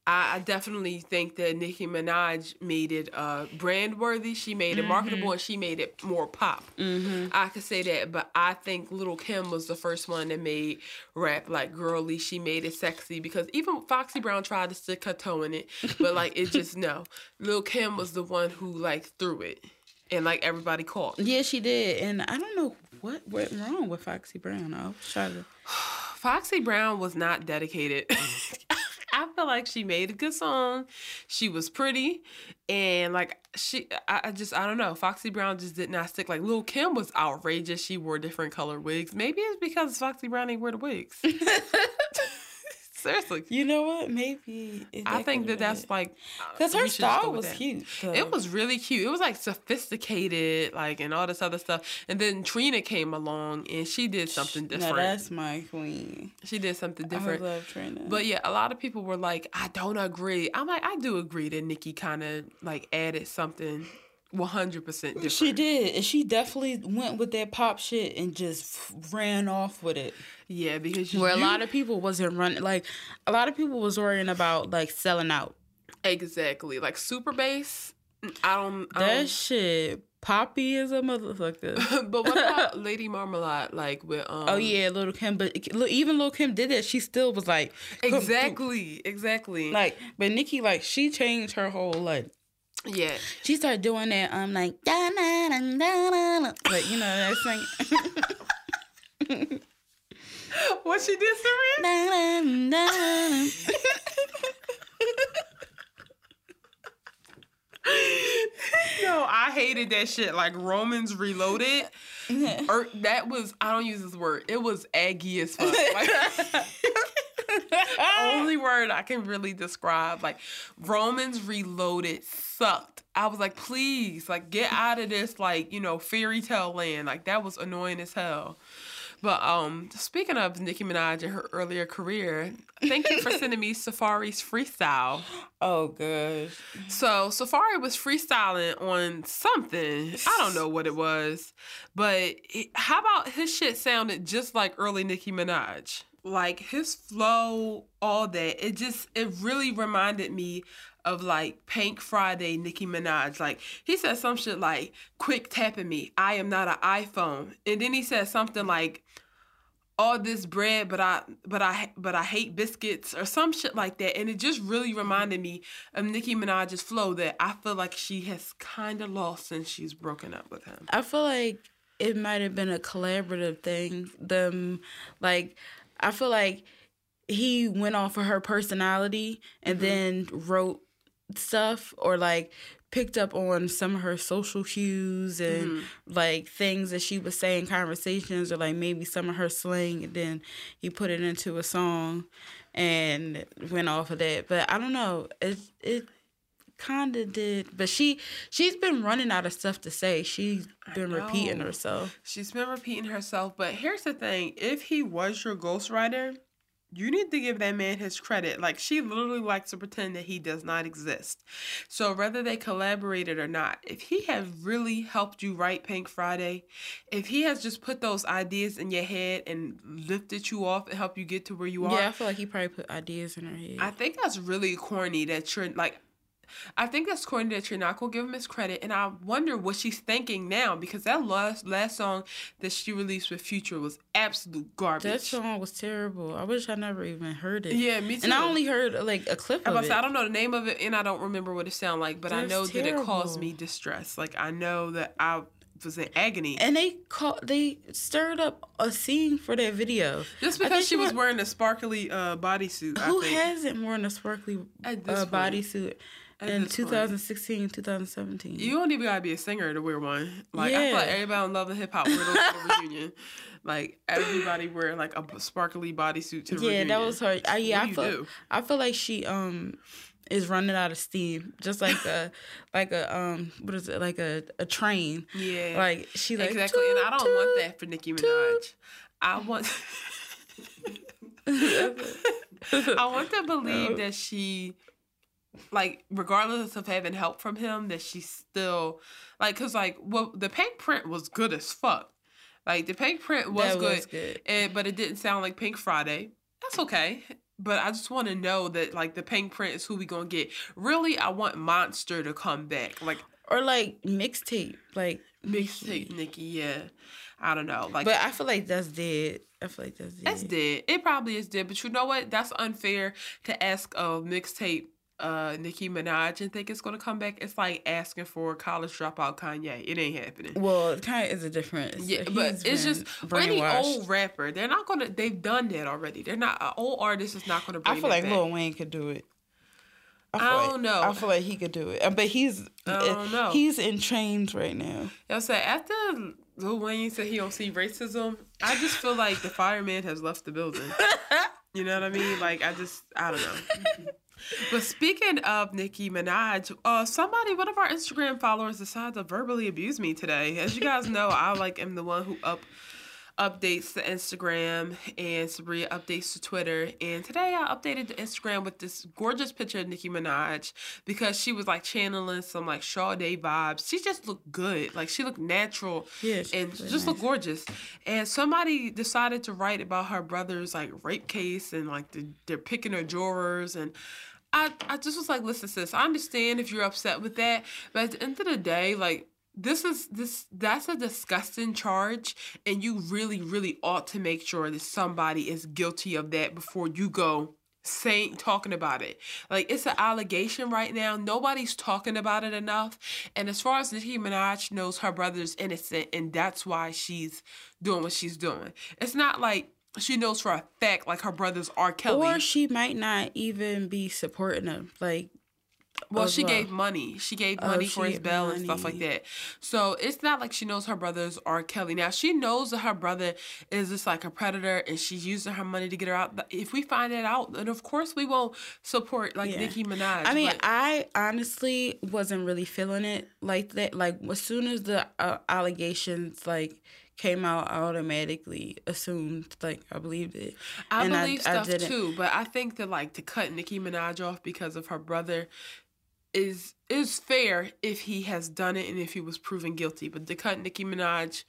Speaker 1: I, I definitely think that Nicki Minaj made it uh, brand worthy. She made it marketable, and she made it more pop.
Speaker 2: mm-hmm.
Speaker 1: I could say that, but I think Little Kim was the first one that made rap like girly. She made it sexy because even Foxy Brown tried to stick her toe in it, but like it just no. Lil Kim was the one who like threw it, and like everybody caught.
Speaker 2: yeah she did and i don't know what went wrong with foxy brown i was trying to (sighs)
Speaker 1: Foxy Brown was not dedicated. (laughs) (laughs) I feel like she made a good song. She was pretty, and like she, I, just, I don't know. Foxy Brown just did not stick. Like Lil Kim was outrageous. She wore different color wigs. Maybe it's because Foxy Brown ain't wear the wigs. (laughs) Seriously.
Speaker 2: You know what? Maybe.
Speaker 1: I think that
Speaker 2: could've
Speaker 1: like
Speaker 2: Because her
Speaker 1: should just go
Speaker 2: style was cute. so-
Speaker 1: It was really cute. It was like sophisticated, like and all this other stuff. And then Trina came along and she did something
Speaker 2: Now
Speaker 1: different.
Speaker 2: that's my queen.
Speaker 1: she did something different.
Speaker 2: I love Trina.
Speaker 1: But yeah, a lot of people were like, I don't agree. I'm like, I do agree that Nicki kind of like added something 100% different.
Speaker 2: she did, and she definitely went with that pop shit and just ran off with it.
Speaker 1: Yeah, because
Speaker 2: Where a lot of people wasn't running, like a lot of people was worrying about like selling out.
Speaker 1: exactly like super bass. I don't. I
Speaker 2: That
Speaker 1: don't
Speaker 2: shit, Poppy is a motherfucker. (laughs)
Speaker 1: but what about (laughs) Lady Marmalade? Like with um.
Speaker 2: oh yeah, Little Kim, but even Little Kim did that. She still was like.
Speaker 1: Exactly. Exactly.
Speaker 2: Like, but Nicki, like, she changed her whole like.
Speaker 1: Yeah.
Speaker 2: She started doing that. um, like, da da da da da. da. Like, you know that (laughs) thing.
Speaker 1: What she did, Serena?
Speaker 2: Da, da, da.
Speaker 1: No, I hated that shit. Like Romans Reloaded. or (laughs) that was I don't use this word. It was aggy as fuck. (laughs) Like, only word I can really describe. Like Romans Reloaded sucked. I was like, please, like get out of this, like, you know, fairy tale land. Like that was annoying as hell. But um speaking of Nicki Minaj and her earlier career, thank you for (laughs) sending me Safaree's freestyle.
Speaker 2: Oh gosh.
Speaker 1: So Safari was freestyling on something. I don't know what it was, but how about his shit sounded just like early Nicki Minaj? Like his flow, all that. It just it really reminded me of like Pink Friday Nicki Minaj. Like he said some shit like "Quick tapping me, I am not an iPhone," and then he said something like all this bread, but I but I but I hate biscuits or some shit like that. And it just really reminded me of Nicki Minaj's flow that I feel like she has kind of lost since she's broken up with him.
Speaker 2: I feel like it might have been a collaborative thing. Them like I feel like he went off of her personality and mm-hmm. then wrote stuff or like picked up on some of her social cues and mm-hmm. like things that she was saying conversations or like maybe some of her slang and then he put it into a song and went off of that. But i don't know. It it kind of did but she she's been running out of stuff to say. She's been repeating herself.
Speaker 1: She's been repeating herself, but here's the thing: if he was your ghostwriter, you need to give that man his credit. Like she literally likes to pretend that he does not exist. So whether they collaborated or not, if he has really helped you write Pink Friday, if he has just put those ideas in your head and lifted you off and helped you get to where you are,
Speaker 2: yeah i feel like he probably put ideas in her head.
Speaker 1: I think that's really corny that you're like I think that's corny that you're not gonna give him his credit, and I wonder what she's thinking now because that last last song that she released with Future was absolute garbage.
Speaker 2: that song was terrible i wish i never even heard it
Speaker 1: yeah, me too.
Speaker 2: and i only heard like a clip of it
Speaker 1: say, I don't know the name of it, and I don't remember what it sounded like, but I know that it caused me distress. Like I know that I was in agony
Speaker 2: and they call they stirred up a scene for that video.
Speaker 1: just because she was wearing a sparkly uh, bodysuit.
Speaker 2: Who
Speaker 1: I think.
Speaker 2: hasn't worn a sparkly uh, bodysuit
Speaker 1: At
Speaker 2: in
Speaker 1: this point.
Speaker 2: 2016, 2017?
Speaker 1: You don't even gotta be a singer to wear one. Like I feel like everybody on Love and Hip Hop wear those to the (laughs) reunion. Like everybody wear like a sparkly bodysuit to the
Speaker 2: yeah,
Speaker 1: reunion.
Speaker 2: that was her. I, yeah, I feel.
Speaker 1: do?
Speaker 2: I feel like she um is running out of steam, just like a (laughs) like a um what is it like a a train.
Speaker 1: Yeah,
Speaker 2: Like she like
Speaker 1: exactly. And I don't
Speaker 2: toot,
Speaker 1: want that for Nicki Minaj. I want. (laughs) I want to believe that she, like, regardless of having help from him, that she still like, cause like, well, the Pinkprint was good as fuck. Like the Pinkprint was
Speaker 2: That
Speaker 1: good,
Speaker 2: was good.
Speaker 1: And, but it didn't sound like Pink Friday. That's okay. But I just want to know that like the Pinkprint is who we gonna get. Really, I want Monster to come back. Like
Speaker 2: Or like mixtape, like
Speaker 1: mixtape nikki yeah. I don't know. Like
Speaker 2: But I feel like that's dead. I feel like that's dead.
Speaker 1: It's dead. It probably is dead. But you know what? That's unfair to ask a mixtape uh Nicki Minaj and think it's gonna come back. It's like asking for college dropout Kanye. It ain't happening.
Speaker 2: Well, it kind of is a difference.
Speaker 1: Yeah,
Speaker 2: He's
Speaker 1: but it's just for any old rapper, they're not gonna. They've done that already. They're not. An old artist is not gonna. Bring
Speaker 2: I feel like
Speaker 1: back.
Speaker 2: Lil Wayne could do it.
Speaker 1: I
Speaker 2: feel
Speaker 1: don't
Speaker 2: like,
Speaker 1: know.
Speaker 2: I feel like he could do it, Uh, but he's
Speaker 1: I don't know.
Speaker 2: he's in chains right now.
Speaker 1: You know what I'm saying? After Lil Wayne said he don't see racism, I just feel like the fireman has left the building. (laughs) You know what I mean? Like I just I don't know. (laughs) but speaking of Nicki Minaj, uh, somebody, one of our Instagram followers, decided to verbally abuse me today. As you guys know, I like am the one who up updates to Instagram and Sabria updates to Twitter. And today I updated the Instagram with this gorgeous picture of Nicki Minaj because she was like channeling some like Sade vibes. She just looked good. Like she looked natural
Speaker 2: Yeah,
Speaker 1: and just looked gorgeous. And somebody decided to write about her brother's like rape case and like the, they're picking her jurors and I, I just was like, listen, sis, I understand if you're upset with that, but at the end of the day, like this is this that's a disgusting charge, and you really, really ought to make sure that somebody is guilty of that before you go saying talking about it. Like it's an allegation right now. Nobody's talking about it enough. And as far as Nicki Minaj knows her brother's innocent and that's why she's doing what she's doing. It's not like she knows for a fact like her brother's R. Kelly.
Speaker 2: Or she might not even be supporting him. Like,
Speaker 1: Well, she
Speaker 2: well.
Speaker 1: gave money. She gave
Speaker 2: Oh,
Speaker 1: money
Speaker 2: she
Speaker 1: for his bail and stuff like that. So it's not like she knows her brothers R. Kelly. Now she knows that her brother is just like a predator and she's using her money to get her out. But If we find that out, then of course we won't support like
Speaker 2: Yeah.
Speaker 1: Nicki Minaj.
Speaker 2: I mean, I honestly wasn't really feeling it like that. Like, as soon as the uh, allegations, like, came out, I automatically assumed, like, I believed it.
Speaker 1: I
Speaker 2: and I-
Speaker 1: believe
Speaker 2: I
Speaker 1: stuff
Speaker 2: didn't-
Speaker 1: too, but I think that like to cut Nicki Minaj off because of her brother is is fair if he has done it and if he was proven guilty. But to cut Nicki Minaj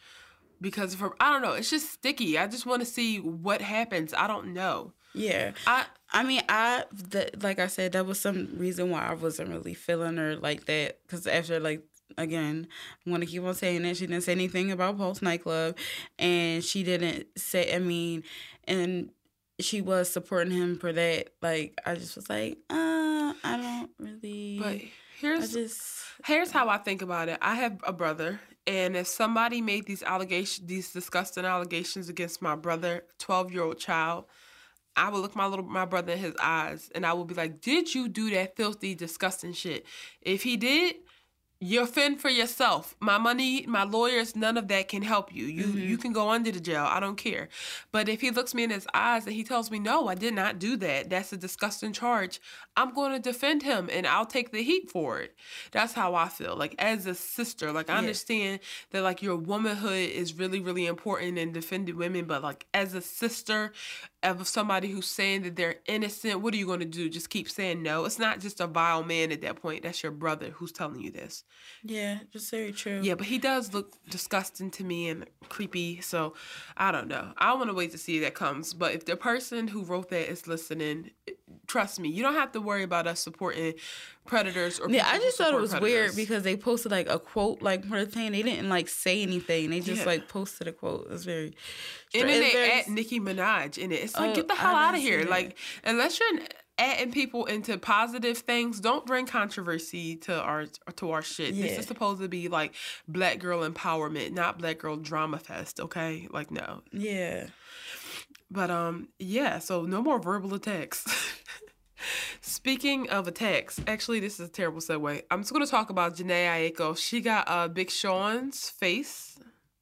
Speaker 1: because of her, I don't know. It's just sticky. I just want to see what happens. I don't know.
Speaker 2: Yeah.
Speaker 1: I
Speaker 2: I mean, I the, like I said, that was some reason why I wasn't really feeling her like that. Because after like again, I'm gonna keep on saying it. She didn't say anything about Pulse nightclub, and she didn't say. I mean, and she was supporting him for that. Like I just was like, uh, I don't really.
Speaker 1: but
Speaker 2: I
Speaker 1: here's
Speaker 2: just
Speaker 1: Here's how I think about it. I have a brother, and if somebody made these allegations, these disgusting allegations against my brother, twelve year old child, I would look my little my brother in his eyes, and I would be like, "Did you do that filthy, disgusting shit? If he did." You fend for yourself. My money, my lawyers, none of that can help you. You mm-hmm. you can go under the jail. I don't care. But if he looks me in his eyes and he tells me, "No, I did not do that. That's a disgusting charge." I'm going to defend him and I'll take the heat for it. That's how I feel. Like as a sister, like I understand that like your womanhood is really really important in defending women, but like as a sister of somebody who's saying that they're innocent, what are you going to do? Just keep saying no? It's not just a vile man at that point. That's your brother who's telling you this.
Speaker 2: yeah, just very true.
Speaker 1: Yeah, but he does look disgusting to me and creepy. So I don't know. I want to wait to see if that comes. But if the person who wrote that is listening, trust me, you don't have to worry about us supporting predators or
Speaker 2: Yeah, I just thought it was
Speaker 1: predators.
Speaker 2: weird because they posted like a quote like for the thing. They didn't like say anything. They just
Speaker 1: Yeah.
Speaker 2: like posted a quote. It's very
Speaker 1: and then they
Speaker 2: very-
Speaker 1: add Nicki Minaj in it. It's like
Speaker 2: Oh,
Speaker 1: get the hell out of here. Like unless you're adding people into positive things, don't bring controversy to our to our shit. This is supposed to be like black girl empowerment, not black girl drama fest. Okay, like no.
Speaker 2: yeah.
Speaker 1: But um, yeah. So no more verbal attacks. (laughs) Speaking of attacks, actually, this is a terrible segue. I'm just gonna talk about Jhené Aiko. She got uh, Big Sean's face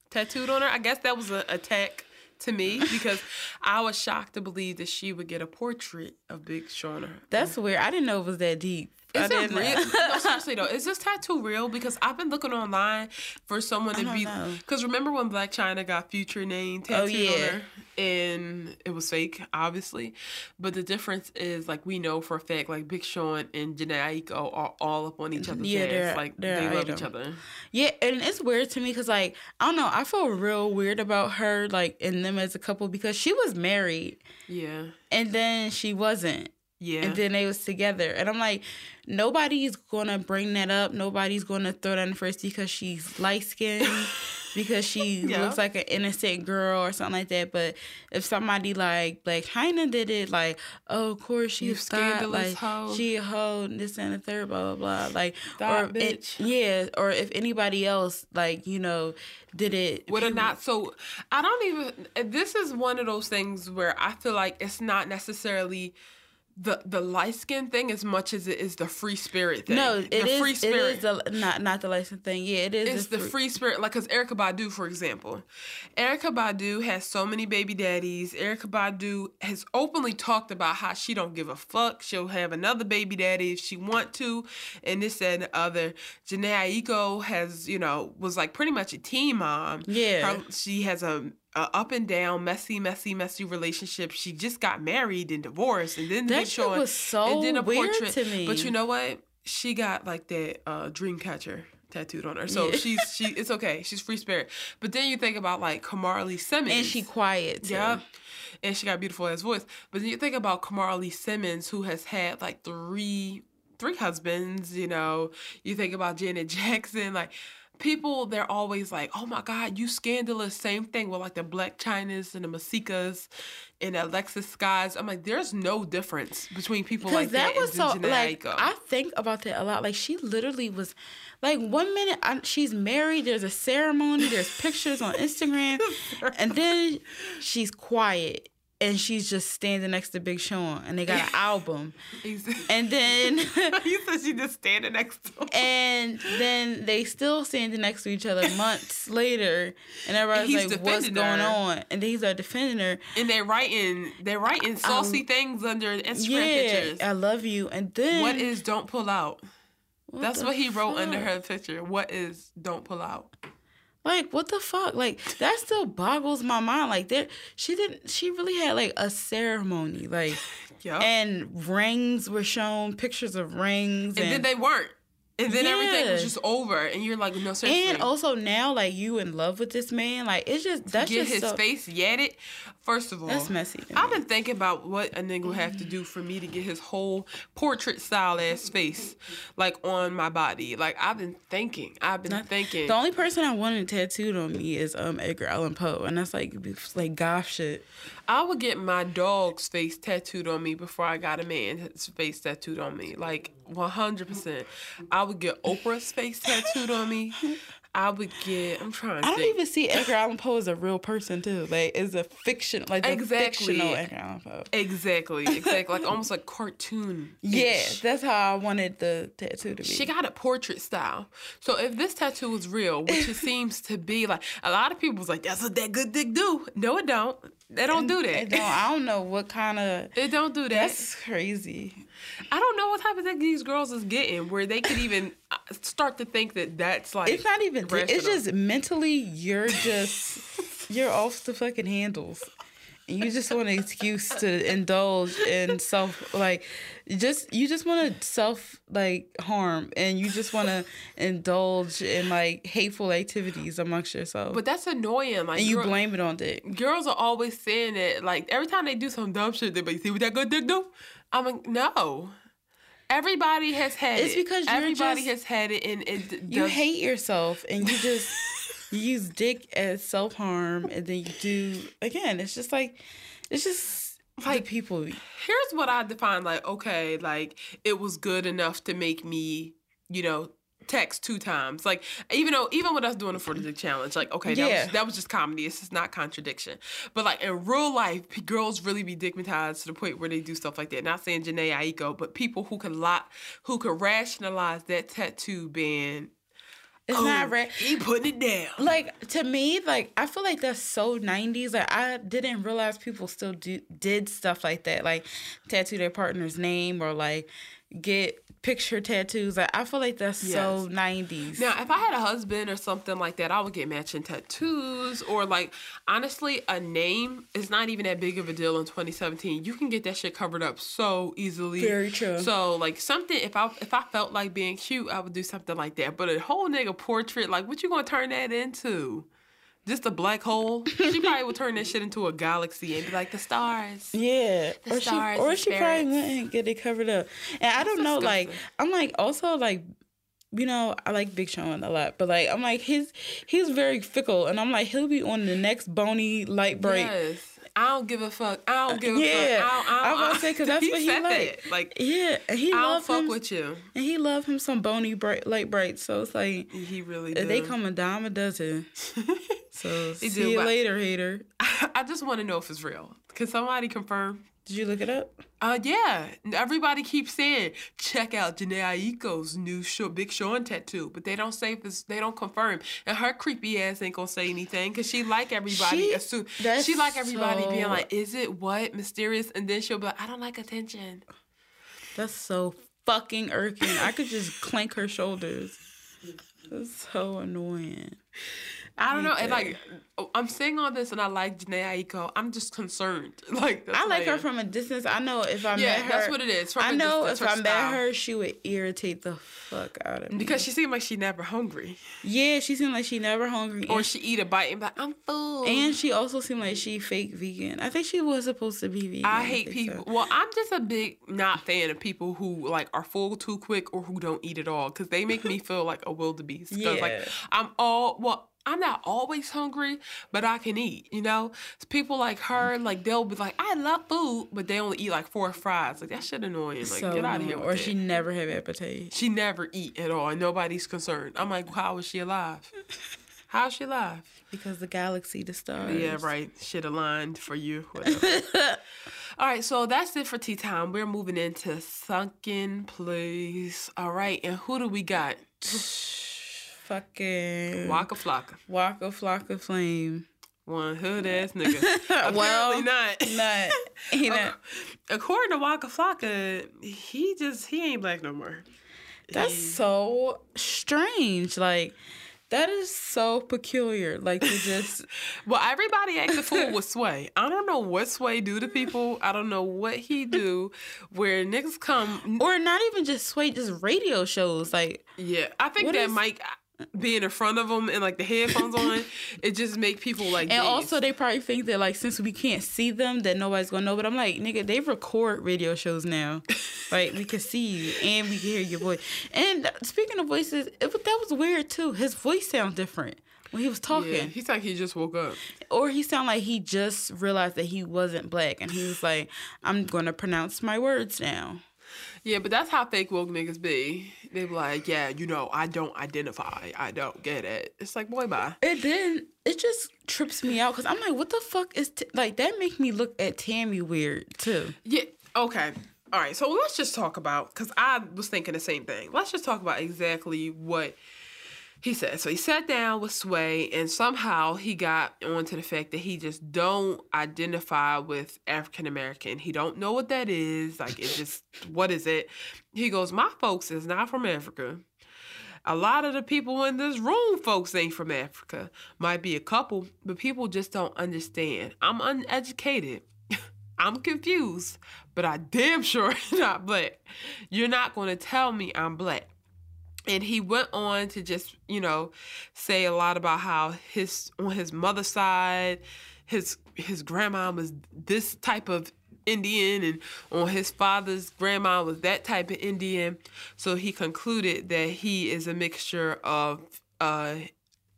Speaker 1: tattooed on her. I guess that was an attack to me because I was shocked to believe that she would get a portrait of Big Sean.
Speaker 2: That's weird. I didn't know it was that deep.
Speaker 1: Is it real? (laughs) no, seriously though, is this tattoo real? Because I've been looking online for someone to be. Because remember when Blac Chyna got Future name oh, tattooed
Speaker 2: yeah.
Speaker 1: on her, and it was fake, obviously. But the difference is, like, we know for a fact, like Big Sean and Jhené Aiko are all up on each other's
Speaker 2: Yeah,
Speaker 1: ass.
Speaker 2: they're-
Speaker 1: like
Speaker 2: they're
Speaker 1: they love
Speaker 2: item.
Speaker 1: each other.
Speaker 2: Yeah, and it's weird to me because like I don't know. I feel real weird about her like and them as a couple because she was married
Speaker 1: Yeah,
Speaker 2: and then she wasn't.
Speaker 1: Yeah.
Speaker 2: And then they was together. And I'm like, nobody's gonna bring that up. Nobody's gonna throw that in first because she's light skinned, (laughs) because she
Speaker 1: Yeah.
Speaker 2: looks like an innocent girl or something like that. But if somebody like Blac Chyna did it, like, oh, of course
Speaker 1: You
Speaker 2: she's thought,
Speaker 1: scandalous
Speaker 2: like
Speaker 1: hoe.
Speaker 2: she a hoe, this and the third, blah blah blah. Like,
Speaker 1: Thought
Speaker 2: or it,
Speaker 1: bitch.
Speaker 2: yeah, or if anybody else like you know did it,
Speaker 1: Would it
Speaker 2: people-
Speaker 1: not? So I don't even. This is one of those things where I feel like it's not necessarily the the light skin thing as much as it is the free spirit thing.
Speaker 2: No, it
Speaker 1: the
Speaker 2: is.
Speaker 1: free spirit.
Speaker 2: is the not not the light skin thing. Yeah, it is.
Speaker 1: it's the free spirit, like, cause Erykah Badu, for example, Erykah Badu has so many baby daddies. Erykah Badu has openly talked about how she don't give a fuck. She'll have another baby daddy if she want to, and this and the other. Jhené Aiko has, you know, was like pretty much a teen mom.
Speaker 2: Yeah.
Speaker 1: Her- she has a, a up and down, messy, messy, messy relationship. She just got married and divorced, and then
Speaker 2: That
Speaker 1: they
Speaker 2: shit
Speaker 1: showing
Speaker 2: was so weird to me.
Speaker 1: But you know what? She got like that uh, dream catcher tattooed on her, so
Speaker 2: Yeah.
Speaker 1: she's she. It's okay. She's free spirit. But then you think about like Kimora Simmons,
Speaker 2: and she quiet. Too.
Speaker 1: yeah. And she got beautiful ass voice. But then you think about Kimora Lee Simmons, who has had like three three husbands, you know. You think about Janet (laughs) Jackson, like people they're always like, Oh my god, you scandalous. Same thing with like the Blac Chynas and the Masikas and Alexis Skies. I'm like, there's no difference between people like
Speaker 2: that
Speaker 1: that,
Speaker 2: was so like I think about that a lot. Like she literally was, like one minute I, she's married, there's a ceremony, there's pictures on Instagram, (laughs) and then she's quiet and she's just standing next to Big Sean, and they got an (laughs) album, and then (laughs)
Speaker 1: you said she just standing next to him.
Speaker 2: and then they still standing next to each other months (laughs) later, and everybody's
Speaker 1: he's
Speaker 2: like, "What's going
Speaker 1: her.
Speaker 2: on?" And then he's like defending her.
Speaker 1: And they're writing they're writing um, saucy things under Instagram
Speaker 2: Yeah,
Speaker 1: pictures.
Speaker 2: I love you. And then
Speaker 1: What is don't pull out? That's what he wrote under her picture. What is don't pull out?
Speaker 2: Like what the fuck? Like that still boggles my mind. Like there, she didn't. She really had like a ceremony. Like (laughs)
Speaker 1: Yeah. And,
Speaker 2: and rings were shown, pictures of rings, and
Speaker 1: then they weren't. And then everything was just over. And you're like, no, seriously.
Speaker 2: and also now like you in love with this man. Like it's just that's
Speaker 1: get
Speaker 2: just
Speaker 1: his
Speaker 2: so,
Speaker 1: face it. First of all,
Speaker 2: That's messy
Speaker 1: I've been thinking about what a nigga would have to do for me to get his whole portrait style ass face like on my body. Like I've been thinking. I've been thinking.
Speaker 2: The only person I wanted tattooed on me is um Edgar Allan Poe, and that's like like goth shit.
Speaker 1: I would get my dog's face tattooed on me before I got a man's face tattooed on me. Like 100%. I would get Oprah's face tattooed on me. I would get, I'm trying to
Speaker 2: I don't
Speaker 1: think.
Speaker 2: even see Edgar Allan Poe as a real person too. Like is a fiction, like the
Speaker 1: Exactly.
Speaker 2: fictional Edgar Allan Poe.
Speaker 1: Exactly, exactly. Like almost like cartoon.
Speaker 2: Yeah, that's how I wanted the tattoo to be.
Speaker 1: She got a portrait style. So if this tattoo is real, which it seems to be, like a lot of people was like, that's what that good dick do. No, it don't. They don't do that.
Speaker 2: don't, I don't know what kind of.
Speaker 1: They don't do that.
Speaker 2: That's crazy.
Speaker 1: I don't know what type of thing these girls is getting where they could even uh, start to think that that's like.
Speaker 2: It's not even. It's just mentally, you're just (laughs) you're off the fucking handles, and you just want an excuse to indulge in self like, just you just want to self like harm, and you just want to indulge in like hateful activities amongst yourself,
Speaker 1: But that's annoying. Like
Speaker 2: and you
Speaker 1: girl-
Speaker 2: blame it on dick.
Speaker 1: girls are always saying it Like every time they do some dumb shit, they be see what that good dick do. I'm like, no. Everybody has had
Speaker 2: It's
Speaker 1: it.
Speaker 2: because
Speaker 1: everybody
Speaker 2: just-
Speaker 1: has had it, and it d-
Speaker 2: You hate yourself, and you just you use dick as self harm, and then you do again. It's just like it's just like
Speaker 1: Like-
Speaker 2: people.
Speaker 1: here's what I define like okay, like it was good enough to make me, you know, text two times. Like even though even with us doing the 40 Dick challenge, like okay, that
Speaker 2: Yeah.
Speaker 1: was that was just comedy. It's just not contradiction. But like in real life, p- girls really be digmatized to the point where they do stuff like that. Not saying Jhené Aiko, but people who can lot who could rationalize that tattoo being
Speaker 2: It's
Speaker 1: oh,
Speaker 2: not right.
Speaker 1: He putting it down.
Speaker 2: Like to me, like I feel like that's so '90s. Like I didn't realize people still do did stuff like that, like tattoo their partner's name or like get picture tattoos. Like I feel like that's so '90s.
Speaker 1: Now, if I had a husband or something like that, I would get matching tattoos or like honestly, a name is not even that big of a deal in 2017. You can get that shit covered up so easily.
Speaker 2: Very true.
Speaker 1: So like something if I if I felt like being cute, I would do something like that. But a whole nigga portrait, like what you gonna turn that into? Just a black hole? She probably would turn that shit into a galaxy and be like the stars.
Speaker 2: Yeah,
Speaker 1: The
Speaker 2: or she,
Speaker 1: stars,
Speaker 2: or
Speaker 1: the
Speaker 2: she probably
Speaker 1: spirits.
Speaker 2: went and get it covered up. And I don't know, like. I'm like also like, you know, I like Big Sean a lot, but like I'm like his he's very fickle, and I'm like he'll be on the next Bony light break.
Speaker 1: Yes. I don't give a fuck. I don't give a
Speaker 2: Yeah,
Speaker 1: fuck. I, don't, I,
Speaker 2: I
Speaker 1: don't,
Speaker 2: was about to say because (laughs) that's
Speaker 1: he
Speaker 2: what he
Speaker 1: said
Speaker 2: like.
Speaker 1: that. Like
Speaker 2: Yeah, he
Speaker 1: I don't
Speaker 2: love
Speaker 1: fuck
Speaker 2: him,
Speaker 1: with you.
Speaker 2: and he love him some Bony bright light bright. So it's like
Speaker 1: He really
Speaker 2: uh, they
Speaker 1: do.
Speaker 2: come a dime a dozen. (laughs) So see
Speaker 1: do,
Speaker 2: you later, hater. (laughs)
Speaker 1: I just want to know if it's real. Can somebody confirm?
Speaker 2: Did you look it up?
Speaker 1: Uh, yeah. Everybody keeps saying check out Jhené Aiko's new show, Big Sean tattoo, but they don't say if it's, they don't confirm. And her creepy ass ain't gonna say anything because she like everybody
Speaker 2: She-
Speaker 1: assume she like everybody being like, is it what mysterious? And then she'll be like, I don't like attention.
Speaker 2: That's so fucking irking. I could just clank her shoulders. That's so annoying.
Speaker 1: I don't know. And like, oh, I'm saying all this, and I like Jhené Aiko. I'm just concerned. (laughs) Like,
Speaker 2: I like her from a distance. I know if I
Speaker 1: Yeah,
Speaker 2: met her,
Speaker 1: that's what it is. From
Speaker 2: I know
Speaker 1: distance,
Speaker 2: if
Speaker 1: her
Speaker 2: I met
Speaker 1: style.
Speaker 2: her, she would irritate the fuck out of me.
Speaker 1: because she seemed like she never hungry,
Speaker 2: yeah, she seemed like she never hungry,
Speaker 1: or
Speaker 2: and,
Speaker 1: she eat a bite and be like, I'm full.
Speaker 2: and she also seemed like she fake vegan. I think she was supposed to be vegan.
Speaker 1: I hate
Speaker 2: so.
Speaker 1: people. Well, I'm just a big not fan of people who like are full too quick or who don't eat at all because they make me feel like a wildebeest. Because like I'm all well. I'm not always hungry, but I can eat. You know, people like her, mm-hmm. like they'll be like, I love food, but they only eat like four fries. Like that shit annoying. Like
Speaker 2: So
Speaker 1: get out of here.
Speaker 2: Or
Speaker 1: that.
Speaker 2: she never have appetite.
Speaker 1: she never eat at all, and nobody's concerned. I'm like, how is she alive? How's she alive?
Speaker 2: Because the galaxy, the stars.
Speaker 1: Yeah, right. Shit aligned for you. Whatever. (laughs) All right, so that's it for tea time. We're moving into sunken place. All right, and who do we got? (sighs) (laughs)
Speaker 2: Fucking
Speaker 1: Waka Flocka.
Speaker 2: Waka Flocka Flame.
Speaker 1: One hood ass nigga. (laughs)
Speaker 2: Well,
Speaker 1: not. (laughs)
Speaker 2: Not, you know,
Speaker 1: According to Waka Flocka, he just he ain't black no more.
Speaker 2: that's so strange. Like, that is so peculiar. Like, to just. (laughs)
Speaker 1: Well, everybody acted fool with Sway. I don't know what Sway do to people. I don't know what he do. Where niggas come,
Speaker 2: or not even just sway, just radio shows. Like,
Speaker 1: yeah. I think that
Speaker 2: is-
Speaker 1: mic being in front of them and like the headphones on, it just make people like.
Speaker 2: and
Speaker 1: dance.
Speaker 2: also they probably think that like since we can't see them, that nobody's gonna know. But I'm like, nigga, they record radio shows now. (laughs) like we can see you and we can hear your voice. And uh, speaking of voices, it, that was weird too. His voice sounds different when he was talking.
Speaker 1: yeah, he's like he just woke up.
Speaker 2: or he sounded like he just realized that he wasn't black and he was like i'm gonna pronounce my words now
Speaker 1: Yeah, but that's how fake woke niggas be. They be like, yeah, you know, I don't identify. I don't get it. It's like, boy, bye.
Speaker 2: and then it just trips me out because i'm like what the fuck is t-? like that make me look at tammy weird too
Speaker 1: Yeah. Okay. All right. So let's just talk about because I was thinking the same thing. Let's just talk about exactly what he said. So he sat down with Sway, and somehow he got onto the fact that he just don't identify with African American. He don't know what that is. Like it just what is it? He goes, my folks is not from Africa. A lot of the people in this room, folks, ain't from Africa. Might be a couple, but people just don't understand. I'm uneducated. (laughs) I'm confused, but I damn sure (laughs) not black. You're not going to tell me I'm black. And he went on to just, you know, say a lot about how his on his mother's side, his his grandma was this type of Indian and on his father's grandma was that type of Indian. So he concluded that he is a mixture of uh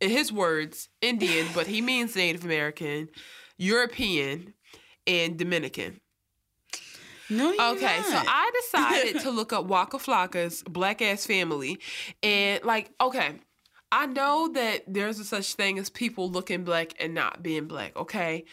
Speaker 1: in his words, Indian, but he means Native American, European, and Dominican.
Speaker 2: No you're
Speaker 1: Okay, so. I (laughs) decided to look up Waka Flocka's black ass family, and like, okay, I know that there's a such thing as people looking black and not being black. Okay,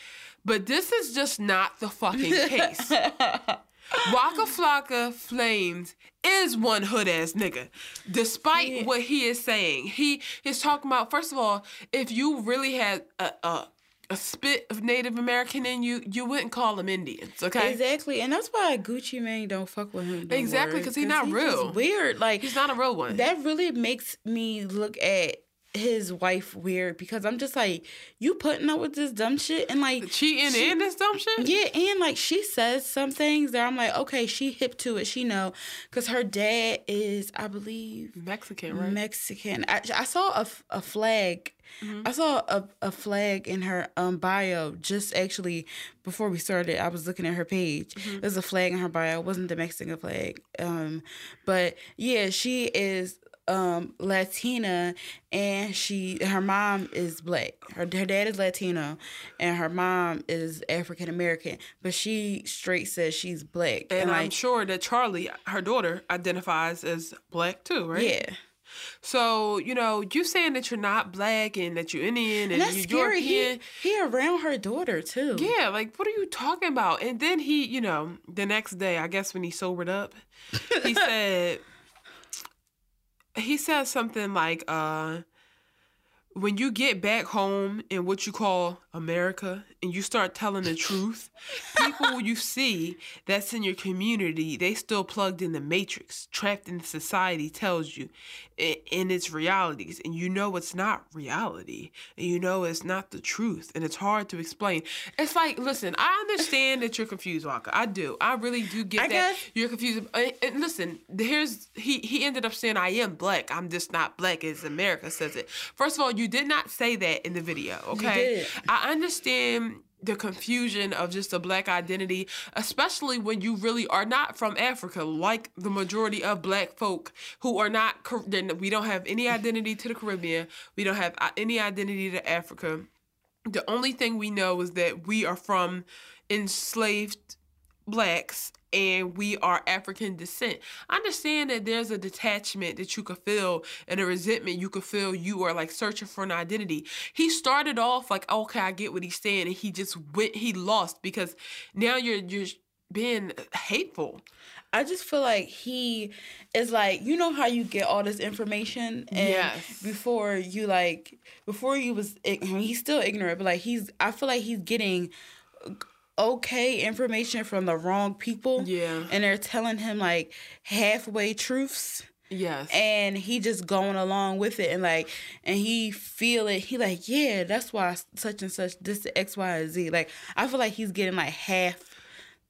Speaker 1: but this is just not the fucking case. (laughs) Waka Flocka Flames is one hood ass nigga. Despite
Speaker 2: Yeah.
Speaker 1: what he is saying, he is talking about. First of all, if you really had a a, a spit of Native American in you, you wouldn't call them Indians. Okay,
Speaker 2: exactly and that's why gucci mane don't fuck with him no
Speaker 1: Exactly, because he's not
Speaker 2: just
Speaker 1: real.
Speaker 2: weird like
Speaker 1: he's not a real one.
Speaker 2: that really makes me look at his wife weird because i'm just like you putting up with this dumb shit and like
Speaker 1: cheating
Speaker 2: she-
Speaker 1: and this dumb shit.
Speaker 2: Yeah, and like she says some things that I'm like, okay, she hip to it. She know, cause her dad is, I believe,
Speaker 1: Mexican, right?
Speaker 2: Mexican. I, I saw a flag.
Speaker 1: Mm-hmm.
Speaker 2: I saw a, a flag in her um bio just actually before we started. I was looking at her page.
Speaker 1: Mm-hmm.
Speaker 2: There's a flag in her bio. It wasn't the Mexican flag. Um, but yeah, she is um Latina and she her mom is black. Her her dad is Latino and her mom is African American, but she straight says she's black.
Speaker 1: and I'm
Speaker 2: like
Speaker 1: sure that Charlie, her daughter, identifies as black too, right?
Speaker 2: yeah.
Speaker 1: So, you know, you saying that you're not black and that you're Indian and,
Speaker 2: And that's
Speaker 1: you're
Speaker 2: scary. He,
Speaker 1: European.
Speaker 2: he around her daughter too.
Speaker 1: Yeah, like what are you talking about? And then he, you know, the next day, I guess when he sobered up, he (laughs) said he said something like, uh, when you get back home in what you call America and you start telling the truth, people you see that's in your community, they still plugged in the matrix, trapped in society tells you in its realities. And you know it's not reality. And you know it's not the truth. And it's hard to explain. It's like, listen, I understand that you're confused, Waka. I do. I really do get
Speaker 2: I
Speaker 1: that
Speaker 2: guess-
Speaker 1: you're confused. And, listen, here's he he ended up saying I am black. I'm just not black as America says it. First of all, you did not say that in the video. Okay. I understand the confusion of just a black identity, especially when you really are not from Africa, like the majority of black folk who are not. We don't have any identity to the Caribbean. We don't have uh, any identity to Africa. The only thing we know is that we are from enslaved blacks and we are African descent. I understand that there's a detachment that you could feel and a resentment you could feel you are like searching for an identity. He started off like, okay, I get what he's saying, and he just went he lost because now you're you're being hateful.
Speaker 2: I just feel like he is like you know how you get all this information and
Speaker 1: Yes.
Speaker 2: before you like before you was I mean, he's still ignorant but like he's I feel like he's getting okay information from the wrong people
Speaker 1: Yeah.
Speaker 2: and they're telling him like halfway truths
Speaker 1: Yes.
Speaker 2: and he just going along with it and like and he feel it he like yeah that's why such and such this x y and z like i feel like he's getting like half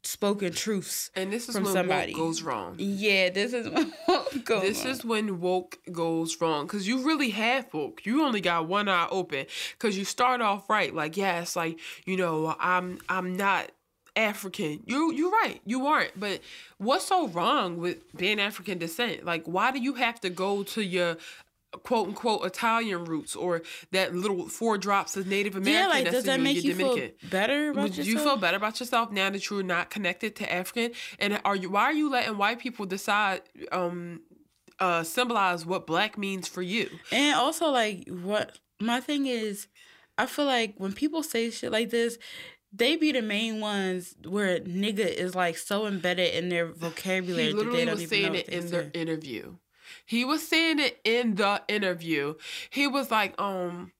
Speaker 2: spoken truths
Speaker 1: and this is
Speaker 2: from
Speaker 1: when
Speaker 2: somebody.
Speaker 1: woke goes wrong.
Speaker 2: yeah this is (laughs) what goes
Speaker 1: This
Speaker 2: on.
Speaker 1: is when woke goes wrong because you really have woke. You only got one eye open because you start off right, like yes, like you know, I'm I'm not African. You you're right, you aren't. But what's so wrong with being African descent? Like, why do you have to go to your quote unquote Italian roots or that little four drops of Native American?
Speaker 2: yeah like
Speaker 1: that's
Speaker 2: does that
Speaker 1: you,
Speaker 2: make you feel better about
Speaker 1: Would
Speaker 2: yourself?
Speaker 1: you feel better about yourself now that you're not connected to African? And are you why are you letting white people decide um uh symbolize what black means for you?
Speaker 2: And also, like, what my thing is, I feel like when people say shit like this, they be the main ones where nigga is like so embedded in their vocabulary
Speaker 1: He
Speaker 2: that they
Speaker 1: literally
Speaker 2: don't
Speaker 1: was
Speaker 2: even
Speaker 1: saying
Speaker 2: know
Speaker 1: it in their interview. He was saying it in the interview. He was like, um,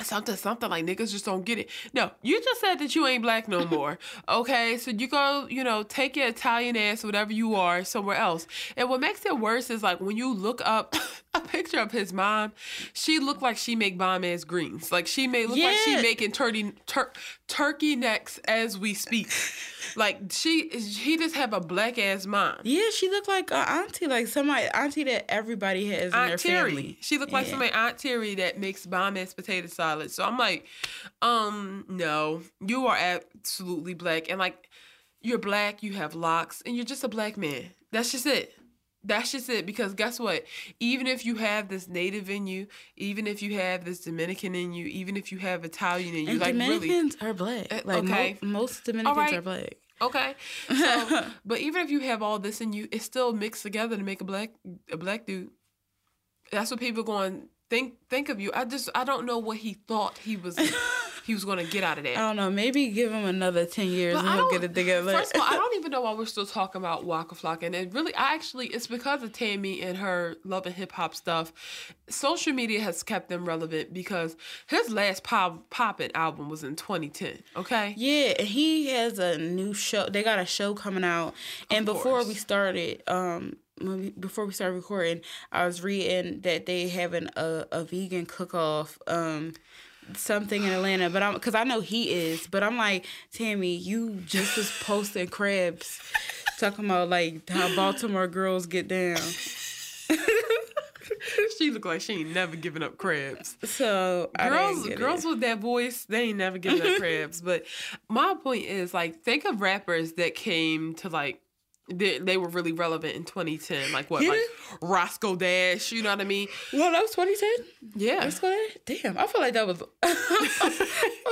Speaker 1: something, something like niggas just don't get it. No, you just said that you ain't black no more. (laughs) okay, so you go, you know, take your Italian ass, whatever you are, somewhere else. And what makes it worse is like when you look up (laughs) a picture of his mom, she looked like she make bomb ass greens. Like she may look like she making turkey tur- turkey necks as we speak. Like she, he just have a black ass mom.
Speaker 2: Yeah, she looked like a auntie, like somebody auntie that everybody has in their
Speaker 1: Terry.
Speaker 2: family.
Speaker 1: She looked like somebody Aunt Terry that makes bomb ass potato salad. So I'm like, um, no, you are absolutely black, and like, you're black, you have locks, and you're just a black man. That's just it. That's just it. Because guess what? Even if you have this native in you, even if you have this Dominican in you, even if you have Italian in you,
Speaker 2: And
Speaker 1: like really,
Speaker 2: Dominicans are black.
Speaker 1: Uh,
Speaker 2: Like
Speaker 1: okay.
Speaker 2: mo- most Dominicans
Speaker 1: right.
Speaker 2: are black.
Speaker 1: Okay. (laughs) So, but even if you have all this in you, it's still mixed together to make a black a black dude. That's what people going think think of you. I just I don't know what he thought he was (laughs) he was going to get out of that.
Speaker 2: I don't know. Maybe give him another ten years
Speaker 1: But
Speaker 2: and he'll get it together.
Speaker 1: First of all, I (laughs) don't even know why we're still talking about Waka Flocka. And it really, I actually, it's because of Tammy and her love and hip hop stuff. Social media has kept them relevant because his last pop poppin' album was in 2010. Okay.
Speaker 2: Yeah, and he has a new show. They got a show coming out, and before we started, um, before we started recording, I was reading that they having a a vegan cook off, um, something in Atlanta. But I'm because I know he is, but I'm like Tammy, you just was posting crabs, talking about like how Baltimore girls get down. (laughs)
Speaker 1: she looked like she ain't never giving up crabs.
Speaker 2: So
Speaker 1: girls girls
Speaker 2: it.
Speaker 1: with that voice they ain't never given up crabs but my point is like think of rappers that came to like they, they were really relevant in 2010. Like what,
Speaker 2: Yeah.
Speaker 1: like Roscoe Dash? You know what I mean?
Speaker 2: Well, that was 2010.
Speaker 1: Yeah.
Speaker 2: Go there. Damn, I feel like that was. (laughs)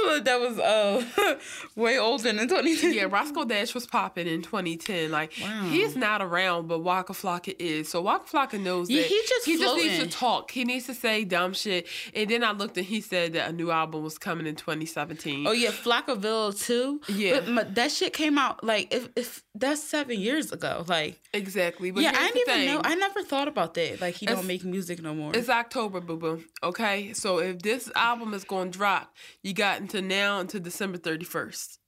Speaker 2: Like that was uh (laughs) way older than 2010.
Speaker 1: Yeah, Roscoe Dash was popping in 2010. Like
Speaker 2: Wow.
Speaker 1: he's not around, but Waka Flocka is. So Waka Flocka knows
Speaker 2: Yeah,
Speaker 1: that
Speaker 2: he just
Speaker 1: he just needs to talk. He needs to say dumb shit. And then I looked and he said that a new album was coming in 2017.
Speaker 2: Oh yeah, Flockaveli too.
Speaker 1: Yeah.
Speaker 2: but, but that shit came out like if if that's seven years ago. Like
Speaker 1: exactly. But
Speaker 2: yeah, I didn't even
Speaker 1: thing.
Speaker 2: know. I never thought about that. Like he
Speaker 1: It's-
Speaker 2: don't make music no more.
Speaker 1: It's October, boo boo. Okay, so if this album is going to drop, you got until now until December 31st.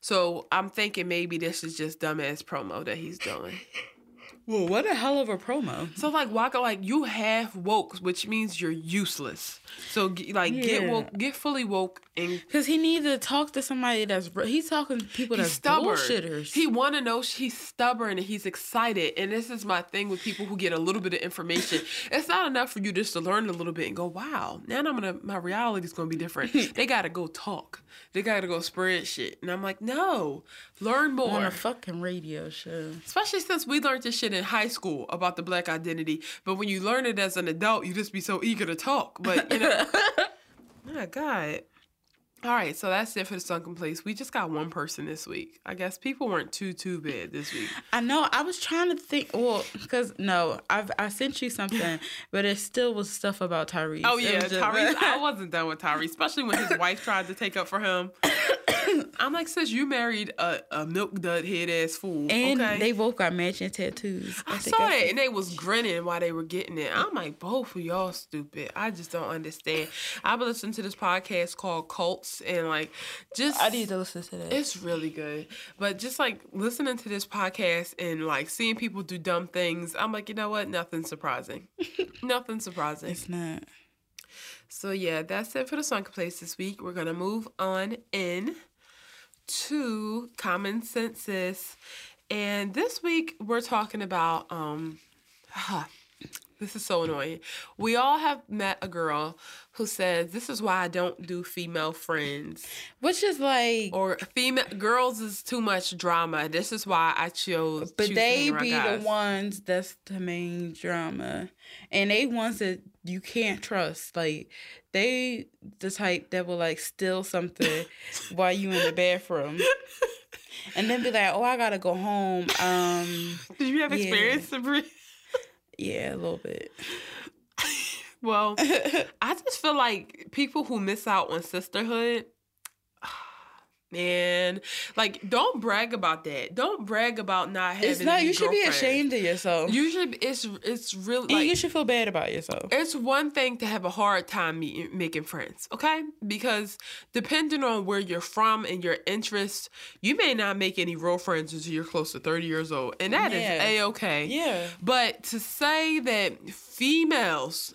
Speaker 1: So I'm thinking maybe this is just dumbass promo that he's doing.
Speaker 2: Well, what a hell of a promo.
Speaker 1: So like Waka, like you have woke, which means you're useless. So like get woke, get fully woke, and
Speaker 2: Cause he needs to talk to somebody that's he's talking to people that's
Speaker 1: stubborn.
Speaker 2: bullshitters.
Speaker 1: He want to know he's stubborn and he's excited. And this is my thing with people who get a little bit of information. (laughs) it's not enough for you just to learn a little bit and go, wow, now I'm gonna my reality is gonna be different. (laughs) they gotta go talk. They gotta go spread shit. And I'm like, no, learn more.
Speaker 2: on a fucking radio show.
Speaker 1: Especially since we learned this shit in high school about the black identity. But when you learn it as an adult, you just be so eager to talk. But you know, (laughs) my God. All right, so that's it for the sunken place. We just got one person this week. I guess people weren't too too bad this week.
Speaker 2: I know. I was trying to think. Well, because no, I've I sent you something, (laughs) but it still was stuff about Tyrese.
Speaker 1: Oh yeah,
Speaker 2: just-
Speaker 1: Tyrese. (laughs) I wasn't done with Tyrese, especially when his wife tried to take up for him. (coughs) I'm like, sis, you married a, a milk dud head ass fool.
Speaker 2: and
Speaker 1: okay?
Speaker 2: they both got matching tattoos.
Speaker 1: I
Speaker 2: think
Speaker 1: saw
Speaker 2: I
Speaker 1: it, and they was grinning while they were getting it. I'm like, both of y'all stupid. I just don't understand. I've been listening to this podcast called Cults, and like, just
Speaker 2: I need to listen to that.
Speaker 1: it's really good. But just like listening to this podcast and like seeing people do dumb things, I'm like, you know what? Nothing surprising. (laughs) Nothing surprising.
Speaker 2: It's not.
Speaker 1: So yeah, that's it for the Sunken Place this week. We're gonna move on in to Common Senses. And this week we're talking about um (sighs) this is so annoying. We all have met a girl who says this is why I don't do female friends.
Speaker 2: Which is like,
Speaker 1: Or female girls is too much drama. This is why I chose
Speaker 2: but they be
Speaker 1: guys.
Speaker 2: the ones that's the main drama, and they ones that you can't trust. Like they the type that will like steal something (laughs) while you in the bathroom, and then be like, "Oh, I gotta go home." Um, (laughs)
Speaker 1: Did you have
Speaker 2: Yeah.
Speaker 1: experience, Sabrina?
Speaker 2: Yeah, a little bit. (laughs)
Speaker 1: Well, I just feel like people who miss out on sisterhood, man, like don't brag about that. Don't brag about not having.
Speaker 2: It's not. You should be ashamed of yourself.
Speaker 1: You should. it's it's really like
Speaker 2: you should feel bad about yourself.
Speaker 1: it's one thing to have a hard time meeting, making friends, okay? Because depending on where you're from and your interests, you may not make any real friends until you're close to 30 years old. And that is
Speaker 2: Yeah.
Speaker 1: a-okay.
Speaker 2: Yeah.
Speaker 1: But to say that females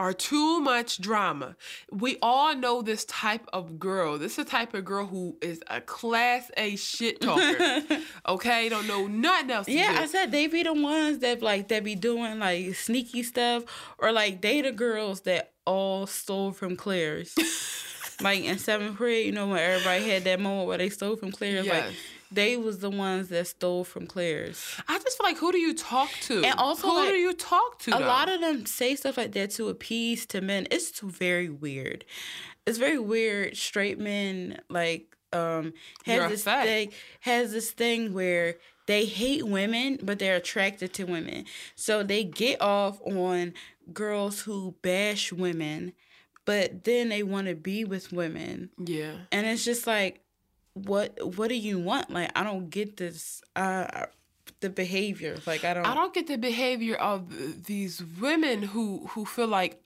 Speaker 1: are too much drama. We all know this type of girl. This is the type of girl who is a class A shit talker. (laughs) okay? Don't know nothing else to
Speaker 2: Yeah. I said they be the ones that like that be doing like sneaky stuff, or like they the girls that all stole from Claire's. (laughs) like in seventh grade, you know when everybody had that moment where they stole from Claire's,
Speaker 1: Yes.
Speaker 2: like they was the ones that stole from Claire's.
Speaker 1: I just feel like who do you talk to?
Speaker 2: And also,
Speaker 1: who
Speaker 2: like,
Speaker 1: do you talk to?
Speaker 2: A
Speaker 1: though?
Speaker 2: lot of them say stuff like that to appease to men. It's very weird. It's very weird. Straight men like um
Speaker 1: You're
Speaker 2: has this thing has this thing where they hate women but they're attracted to women. So they get off on girls who bash women, but then they want to be with women.
Speaker 1: yeah.
Speaker 2: And it's just like what what do you want? Like I don't get this uh the behavior. Like I don't
Speaker 1: I don't get the behavior of these women who who feel like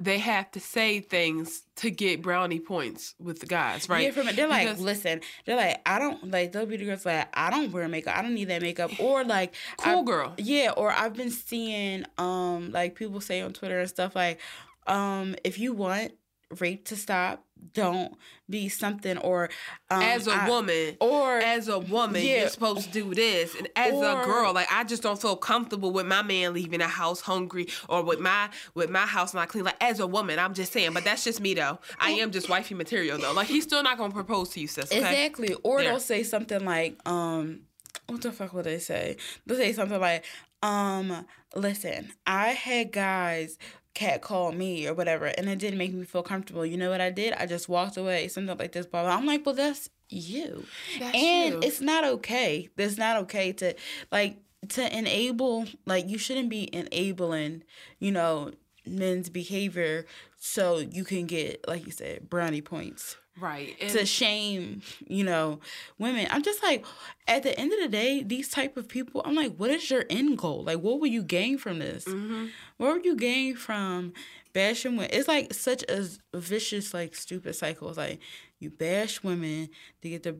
Speaker 1: they have to say things to get brownie points with the guys, right?
Speaker 2: Yeah, from it. They're like,
Speaker 1: Because-
Speaker 2: listen, they're like, I don't like they'll be the girls like, I don't wear makeup. I don't need that makeup. (laughs) Or like
Speaker 1: Cool
Speaker 2: I-
Speaker 1: girl.
Speaker 2: Yeah, or I've been seeing um like people say on Twitter and stuff like, um, if you want rape to stop, don't be something or um,
Speaker 1: as a
Speaker 2: I-
Speaker 1: woman,
Speaker 2: or
Speaker 1: as a woman,
Speaker 2: Yeah.
Speaker 1: you're supposed to do this, and as
Speaker 2: Or-
Speaker 1: a girl, like I just don't feel comfortable with my man leaving the house hungry, or with my with my house not clean. Like as a woman, I'm just saying, but that's just me though. I am just wifey material though. Like he's still not gonna propose to you, sis. Okay?
Speaker 2: Exactly. Or
Speaker 1: There.
Speaker 2: they'll say something like, um, what the fuck would they say? They'll say something like, um, listen, I had guys cat call me or whatever, and it didn't make me feel comfortable. You know what I did? I just walked away, something like this, blah, blah. I'm like, well, that's you.
Speaker 1: That's
Speaker 2: and
Speaker 1: you.
Speaker 2: it's not okay. It's not okay to, like, to enable, like, you shouldn't be enabling, you know, men's behavior so you can get, like you said, brownie points
Speaker 1: right. And
Speaker 2: to shame, you know, women. I'm just like, at the end of the day, these type of people, I'm like, what is your end goal? Like, what will you gain from this?
Speaker 1: Mhm.
Speaker 2: What will you gain from bashing women? It's like such a vicious, like, stupid cycle. It's like you bash women to get the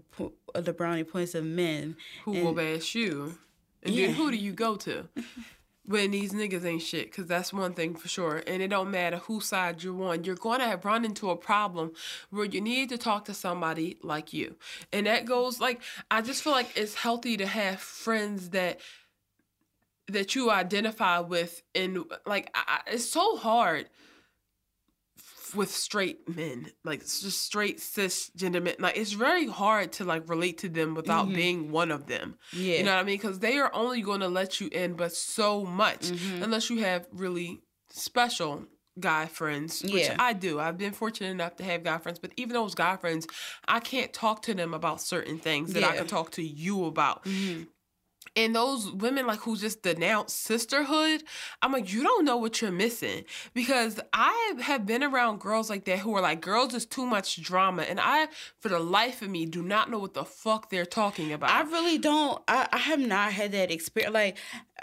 Speaker 2: the brownie points of men.
Speaker 1: who
Speaker 2: and-
Speaker 1: will bash you? And
Speaker 2: Yeah.
Speaker 1: then who do you go to? (laughs) when these niggas ain't shit, because that's one thing for sure. And it don't matter whose side you're on, you're going to have run into a problem where you need to talk to somebody like you. And that goes like, I just feel like it's healthy to have friends that that you identify with and like I, it's so hard with straight men like just straight cisgender men like it's very hard to like relate to them without
Speaker 2: Mhm.
Speaker 1: being one of them
Speaker 2: Yeah.
Speaker 1: you know what I mean? Because they are only going to let you in, but so much,
Speaker 2: Mhm.
Speaker 1: unless you have really special guy friends, which
Speaker 2: Yeah.
Speaker 1: I do. I've been fortunate enough to have guy friends, but even those guy friends, I can't talk to them about certain things that I can talk to you about.
Speaker 2: Mhm.
Speaker 1: And those women like who just denounce sisterhood, I'm like, you don't know what you're missing. Because I have been around girls like that who are like, girls is too much drama. And I, for the life of me, do not know what the fuck they're talking about.
Speaker 2: I really don't. I, I have not had that experience. Like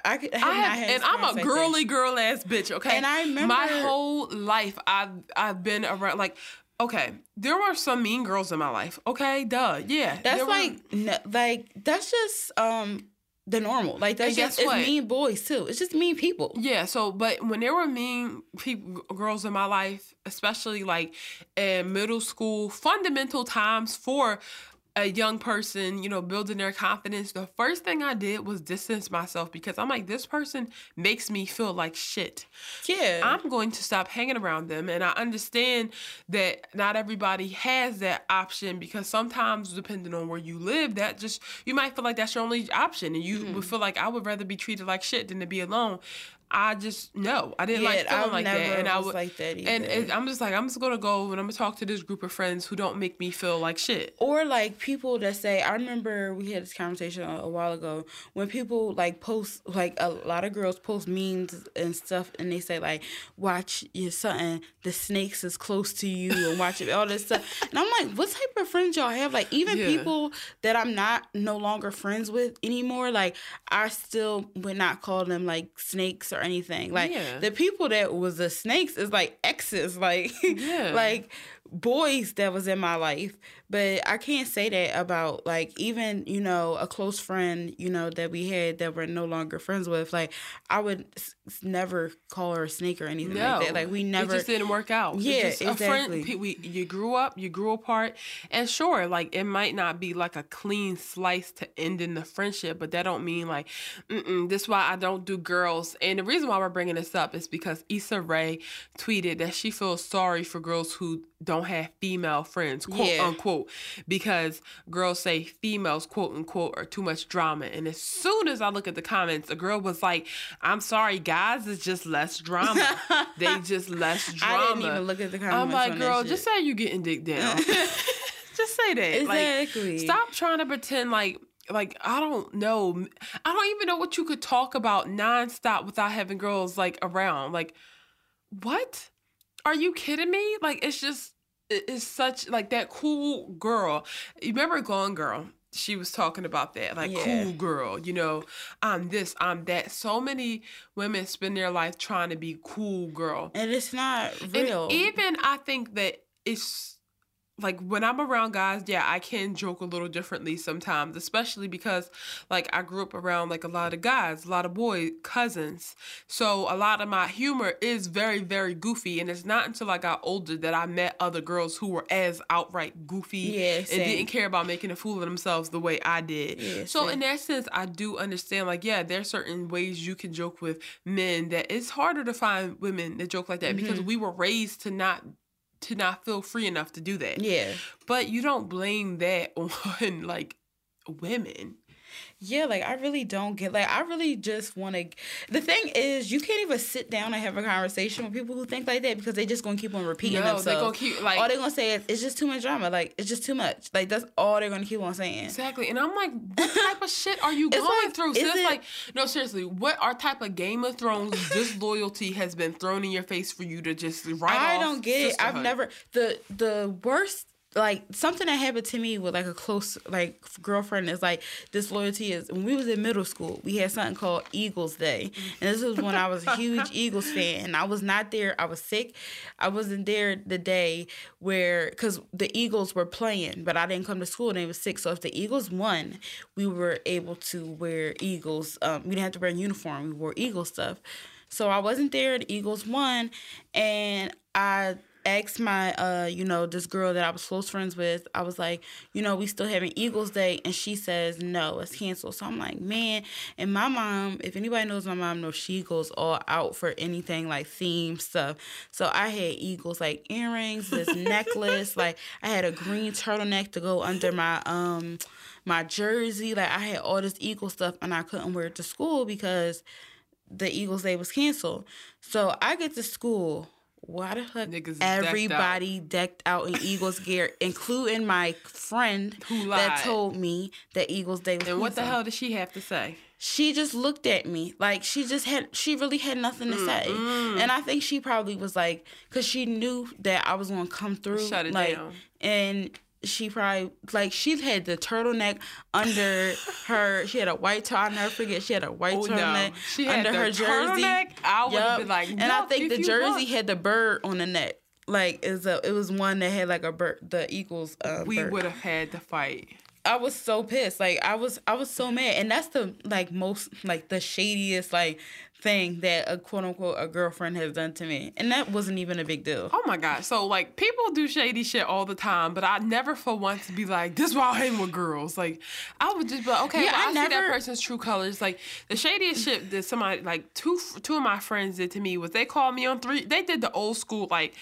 Speaker 2: I, have,
Speaker 1: I
Speaker 2: not
Speaker 1: have,
Speaker 2: had
Speaker 1: and I'm a
Speaker 2: like
Speaker 1: girly girl ass bitch, okay?
Speaker 2: And I
Speaker 1: my whole life I've I've been around like okay, there were some mean girls in my life. Okay, duh. Yeah.
Speaker 2: That's
Speaker 1: there were-
Speaker 2: like no, like that's just um the normal. Like that's just it's mean boys too. It's just mean people.
Speaker 1: Yeah, so but when there were mean people girls in my life, especially like in middle school, fundamental times for a young person, you know, building their confidence, the first thing I did was distance myself because I'm like, this person makes me feel like shit.
Speaker 2: Yeah.
Speaker 1: I'm going to stop hanging around them. And I understand that not everybody has that option because sometimes, depending on where you live, that just, you might feel like that's your only option. And you
Speaker 2: Mm-hmm.
Speaker 1: would feel like I would rather be treated like shit than to be alone. I just, no, I didn't like
Speaker 2: Yeah,
Speaker 1: feeling
Speaker 2: I
Speaker 1: like that. And I
Speaker 2: was
Speaker 1: would,
Speaker 2: like that
Speaker 1: and
Speaker 2: either.
Speaker 1: it, I'm just like, I'm just going to go and I'm going to talk to this group of friends who don't make me feel like shit.
Speaker 2: or like people that say i remember we had this conversation a, a while ago when people like post like a lot of girls post memes and stuff and they say like watch your son the snakes is close to you and watch it all this stuff and i'm like what type of friends y'all have like even
Speaker 1: Yeah.
Speaker 2: people that i'm not no longer friends with anymore like i still would not call them like snakes or anything like
Speaker 1: Yeah.
Speaker 2: the people that was the snakes is like exes (laughs) like
Speaker 1: Yeah.
Speaker 2: like boys that was in my life but i can't say that about like even you know a close friend you know that we had that we're no longer friends with like i would s- never call her a snake or anything
Speaker 1: No,
Speaker 2: like that like we never
Speaker 1: It just didn't work out.
Speaker 2: Yeah, exactly.
Speaker 1: friend. We you grew up, you grew apart, and sure, like it might not be like a clean slice to end in the friendship, but that don't mean like, mm this why I don't do girls. And the reason why we're bringing this up is because Issa Rae tweeted that she feels sorry for girls who don't have female friends, quote
Speaker 2: Yeah.
Speaker 1: unquote, because girls say females, quote unquote, are too much drama. And as soon as I look at the comments, a girl was like, "I'm sorry, guys, it's just less drama. (laughs) they just less drama."
Speaker 2: i didn't even look at the comments
Speaker 1: I'm like, girl, just say you're getting dick down. (laughs) (laughs) just say that.
Speaker 2: exactly
Speaker 1: Like, stop trying to pretend like like I don't know. I don't even know what you could talk about nonstop without having girls like around. Like, what? Are you kidding me? Like, it's just it- it's such like that cool girl. You remember Gone Girl? She was talking about that, like
Speaker 2: Yeah.
Speaker 1: cool girl, you know, I'm this, I'm that. So many women spend their life trying to be cool girl.
Speaker 2: and it's not real
Speaker 1: And even I think that it's like when I'm around guys, yeah, I can joke a little differently sometimes, especially because like I grew up around like a lot of guys, a lot of boy cousins. So a lot of my humor is very, very goofy. And it's not until I got older that I met other girls who were as outright goofy
Speaker 2: Yeah,
Speaker 1: and didn't care about making a fool of themselves the way I did.
Speaker 2: Yeah,
Speaker 1: so
Speaker 2: same.
Speaker 1: in that sense, I do understand like, yeah, there's certain ways you can joke with men that it's harder to find women that joke like that
Speaker 2: Mm-hmm.
Speaker 1: because we were raised to not to not feel free enough to do that.
Speaker 2: yeah
Speaker 1: But you don't blame that (laughs) on like women.
Speaker 2: Yeah, like I really don't get like I really just want to. The thing is, you can't even sit down and have a conversation with people who think like that because they just gonna keep on repeating
Speaker 1: No,
Speaker 2: themselves.
Speaker 1: they gonna keep, like-
Speaker 2: all they're gonna say is it's just too much drama. Like it's just too much. Like that's all they're gonna keep on saying.
Speaker 1: Exactly. And I'm like, what (laughs) type of shit are you
Speaker 2: It's
Speaker 1: going
Speaker 2: like,
Speaker 1: through?
Speaker 2: is
Speaker 1: Sis,
Speaker 2: it-
Speaker 1: like, no, seriously, what our type of Game of Thrones disloyalty has been thrown in your face for you to just write
Speaker 2: I don't get it. I've never the the worst like something that happened to me with like a close like girlfriend is like disloyalty is when we was in middle school we had something called Eagles Day. And this was when I was a huge (laughs) Eagles fan and I was not there. I was sick. I wasn't there the day where because the Eagles were playing but I didn't come to school and they was sick. So if the Eagles won we were able to wear Eagles um, we didn't have to wear a uniform. We wore Eagle stuff. So I wasn't there. The Eagles won, and I asked my, uh, you know, this girl that I was close friends with. I was like, you know, we still having Eagles Day, and she says no, it's canceled. So I'm like, man. And my mom, if anybody knows my mom, knows she goes all out for anything like theme stuff. So I had Eagles like earrings, this (laughs) necklace, like I had a green turtleneck to go under my um my jersey. Like I had all this Eagle stuff, and I couldn't wear it to school because the Eagles Day was canceled. So I get to school. Why the heck
Speaker 1: Niggas is decked out.
Speaker 2: everybody decked out in Eagles gear, (laughs) including my friend
Speaker 1: Who
Speaker 2: that told me that Eagles Day was
Speaker 1: And what the hell did she have to say?
Speaker 2: She just looked at me like she just had she really had nothing to mm, say, mm. and I think she probably was like, cause she knew that I was gonna come through,
Speaker 1: Shut it
Speaker 2: like,
Speaker 1: down.
Speaker 2: and she probably like she had the turtleneck under (laughs) her. She had a white turtle. I'll never forget. She had a white
Speaker 1: Oh, no.
Speaker 2: turtleneck
Speaker 1: had
Speaker 2: under her jersey.
Speaker 1: turtleneck? I would've
Speaker 2: Yup.
Speaker 1: been like,
Speaker 2: and I think the jersey had the bird on the neck. Like is a it was one that had like a bird, the Eagles. Uh,
Speaker 1: We would have had the fight.
Speaker 2: I was so pissed. Like I was I was so mad. And that's the like most like the shadiest like thing that a quote unquote a girlfriend has done to me. And that wasn't even a big deal.
Speaker 1: Oh my god! So like people do shady shit all the time, but I never for once be like, "This is why I hang with girls." Like I would just be like, "Okay,
Speaker 2: Yeah,
Speaker 1: well,
Speaker 2: I
Speaker 1: I, see that person's true colors." Like the shadiest shit that somebody like two two of my friends did to me was they called me on three. They did the old school like.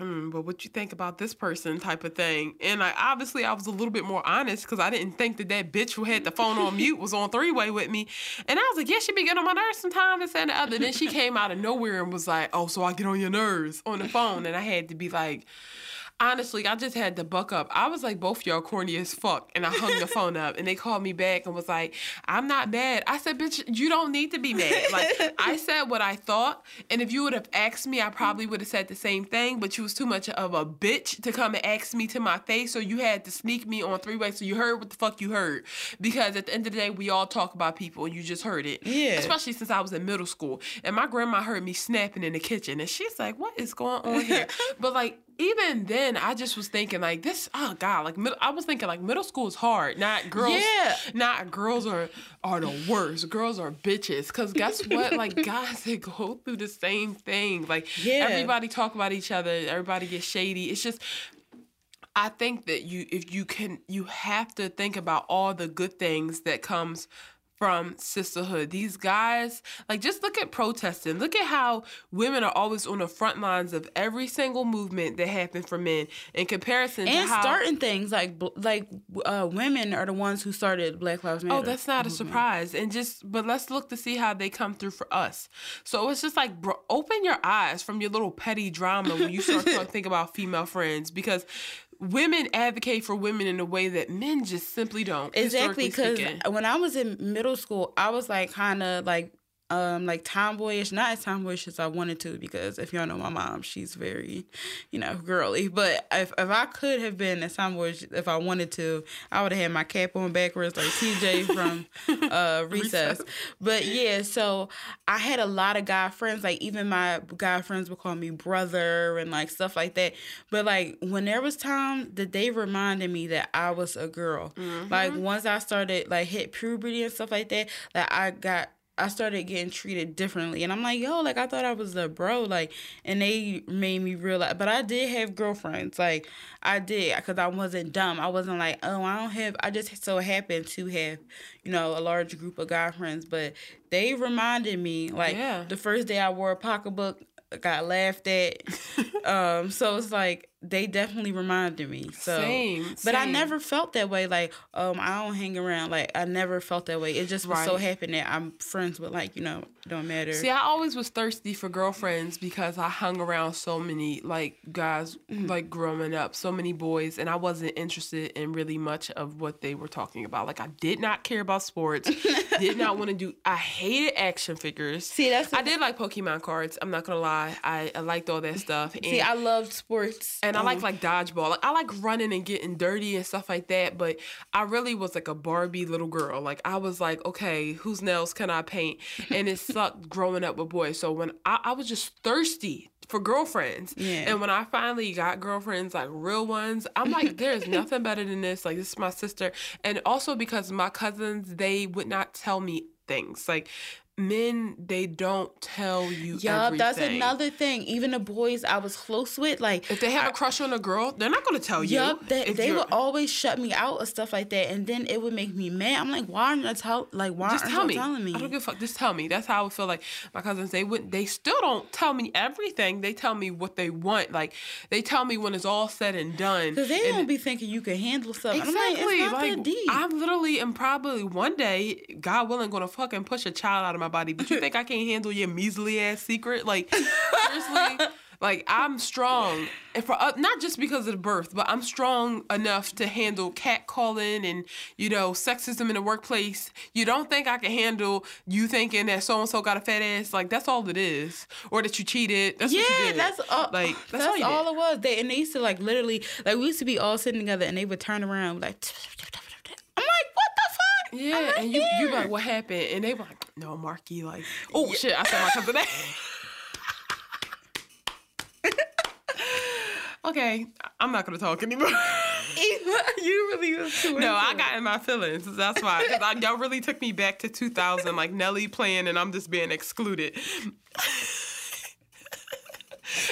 Speaker 1: Mm, but what you think about this person type of thing. And like obviously i was a little bit more honest because i didn't think that that bitch who had the phone on mute was on three-way with me. And i was like yeah she be getting on my nerves sometimes and the other. Then she came out of nowhere and was like oh so i get on your nerves on the phone. And i had to be like honestly, I just had to buck up. I was like, both y'all corny as fuck. And I hung the (laughs) phone up and they called me back and was like, I'm not mad. I said, bitch, you don't need to be mad. Like, (laughs) I said what I thought. And if you would have asked me, I probably would have said the same thing. But you was too much of a bitch to come and ask me to my face. So you had to sneak me on three ways. So you heard what the fuck you heard. Because at the end of the day, we all talk about people and you just heard it.
Speaker 2: Yeah.
Speaker 1: Especially since I was in middle school. And my grandma heard me snapping in the kitchen. And she's like, what is going on here? (laughs) but like, even then, I just was thinking like this. Oh God, like I was thinking like middle school is hard. Not girls.
Speaker 2: Yeah.
Speaker 1: Not girls are are the worst. Girls are bitches. Cause guess what? Like (laughs) guys, they go through the same thing. Like
Speaker 2: Yeah.
Speaker 1: everybody talk about each other. Everybody gets shady. It's just. I think that you if you can you have to think about all the good things that comes from sisterhood. These guys, like just look at protesting. Look at how women are always on the front lines of every single movement that happened for men in comparison
Speaker 2: and
Speaker 1: to how
Speaker 2: starting things like like uh, women are the ones who started Black Lives Matter.
Speaker 1: Oh, that's not a surprise. And just, but let's look to see how they come through for us. So it's just like, bro, open your eyes from your little petty drama when you start to (laughs) think about female friends because women advocate for women in a way that men just simply don't.
Speaker 2: exactly because when I was in middle school, I was like kind of like um like tomboyish, not as tomboyish as I wanted to because if y'all know my mom, she's very, you know, girly. But if if I could have been as tomboyish if I wanted to, I would have had my cap on backwards like TJ from (laughs) uh recess. But yeah, so I had a lot of guy friends, like even my guy friends would call me brother and like stuff like that. But like when there was time that they reminded me that I was a girl. Like once I started like hit puberty and stuff like that, that I got I started getting treated differently. And I'm like, yo, like I thought I was a bro. Like, and they made me realize, but I did have girlfriends. Like, I did, because I wasn't dumb. I wasn't like, oh, I don't have, I just so happened to have, you know, a large group of guy friends. But they reminded me, like,
Speaker 1: Yeah.
Speaker 2: the first day I wore a pocketbook, got laughed at. (laughs) um, so it's like, they definitely reminded me. So,
Speaker 1: Same,
Speaker 2: but I never felt that way. Like, um, I don't hang around. Like, I never felt that way. It just was so
Speaker 1: Right.
Speaker 2: happened that I'm friends with, like, you know, don't matter.
Speaker 1: See, I always was thirsty for girlfriends because I hung around so many like guys
Speaker 2: Mm-hmm.
Speaker 1: like growing up, so many boys, and I wasn't interested in really much of what they were talking about. Like I did not care about sports, (laughs) did not want to do. I hated action figures.
Speaker 2: See, that's
Speaker 1: I did like Pokemon cards. I'm not gonna lie, I, I liked all that stuff. And,
Speaker 2: See, I loved sports.
Speaker 1: and I
Speaker 2: Um,
Speaker 1: like like dodgeball. Like I like running and getting dirty and stuff like that. But I really was like a Barbie little girl. Like I was like, okay, whose nails can I paint? And it (laughs) sucked growing up with boys. So when I, I was just thirsty for girlfriends.
Speaker 2: Yeah.
Speaker 1: And when I finally got girlfriends, like real ones, I'm like, there's (laughs) nothing better than this. Like this is my sister. And also because my cousins, they would not tell me things. Like men, they don't tell you
Speaker 2: Yup, that's another thing. Even the boys I was close with, like,
Speaker 1: If they have a crush on a girl, they're not going to tell you.
Speaker 2: Yup, they, they would always shut me out of stuff like that, and then it would make me mad. I'm like, why aren't you tell like why
Speaker 1: just
Speaker 2: aren't
Speaker 1: tell
Speaker 2: you
Speaker 1: me.
Speaker 2: telling me?
Speaker 1: I don't give a fuck. Just tell me. That's how I would feel like my cousins. They wouldn't. They still don't tell me everything. They tell me what they want. Like they tell me when it's all said and done.
Speaker 2: Because they
Speaker 1: And-
Speaker 2: don't be thinking you can handle stuff.
Speaker 1: Exactly.
Speaker 2: I'm like, it's not
Speaker 1: like. I'm literally and probably one day, God willing, gonna fucking push a child out of my body. But you think I can't handle your measly ass secret? Like seriously. (laughs) Like I'm strong, and for uh, not just because of the birth, but I'm strong enough to handle catcalling and you know sexism in the workplace. You don't think I can handle you thinking that so and so got a fat ass? Like that's all it is, or that you cheated. That's what you
Speaker 2: yeah,
Speaker 1: did.
Speaker 2: that's all.
Speaker 1: Like
Speaker 2: that's,
Speaker 1: that's, all,
Speaker 2: all, it was. They and they used to like literally like we used to be all sitting together, and they would turn around like. I'm like, what the fuck? I'm
Speaker 1: Yeah, and you you
Speaker 2: here.
Speaker 1: like what happened, and they were like, no, Marky, like, (laughs) oh shit, I said my cousin okay, I'm not gonna talk anymore. (laughs)
Speaker 2: you really was too.
Speaker 1: no, I got in my feelings. That's why, because I, y'all really took me back to 2000, like Nelly playing, and I'm just being excluded.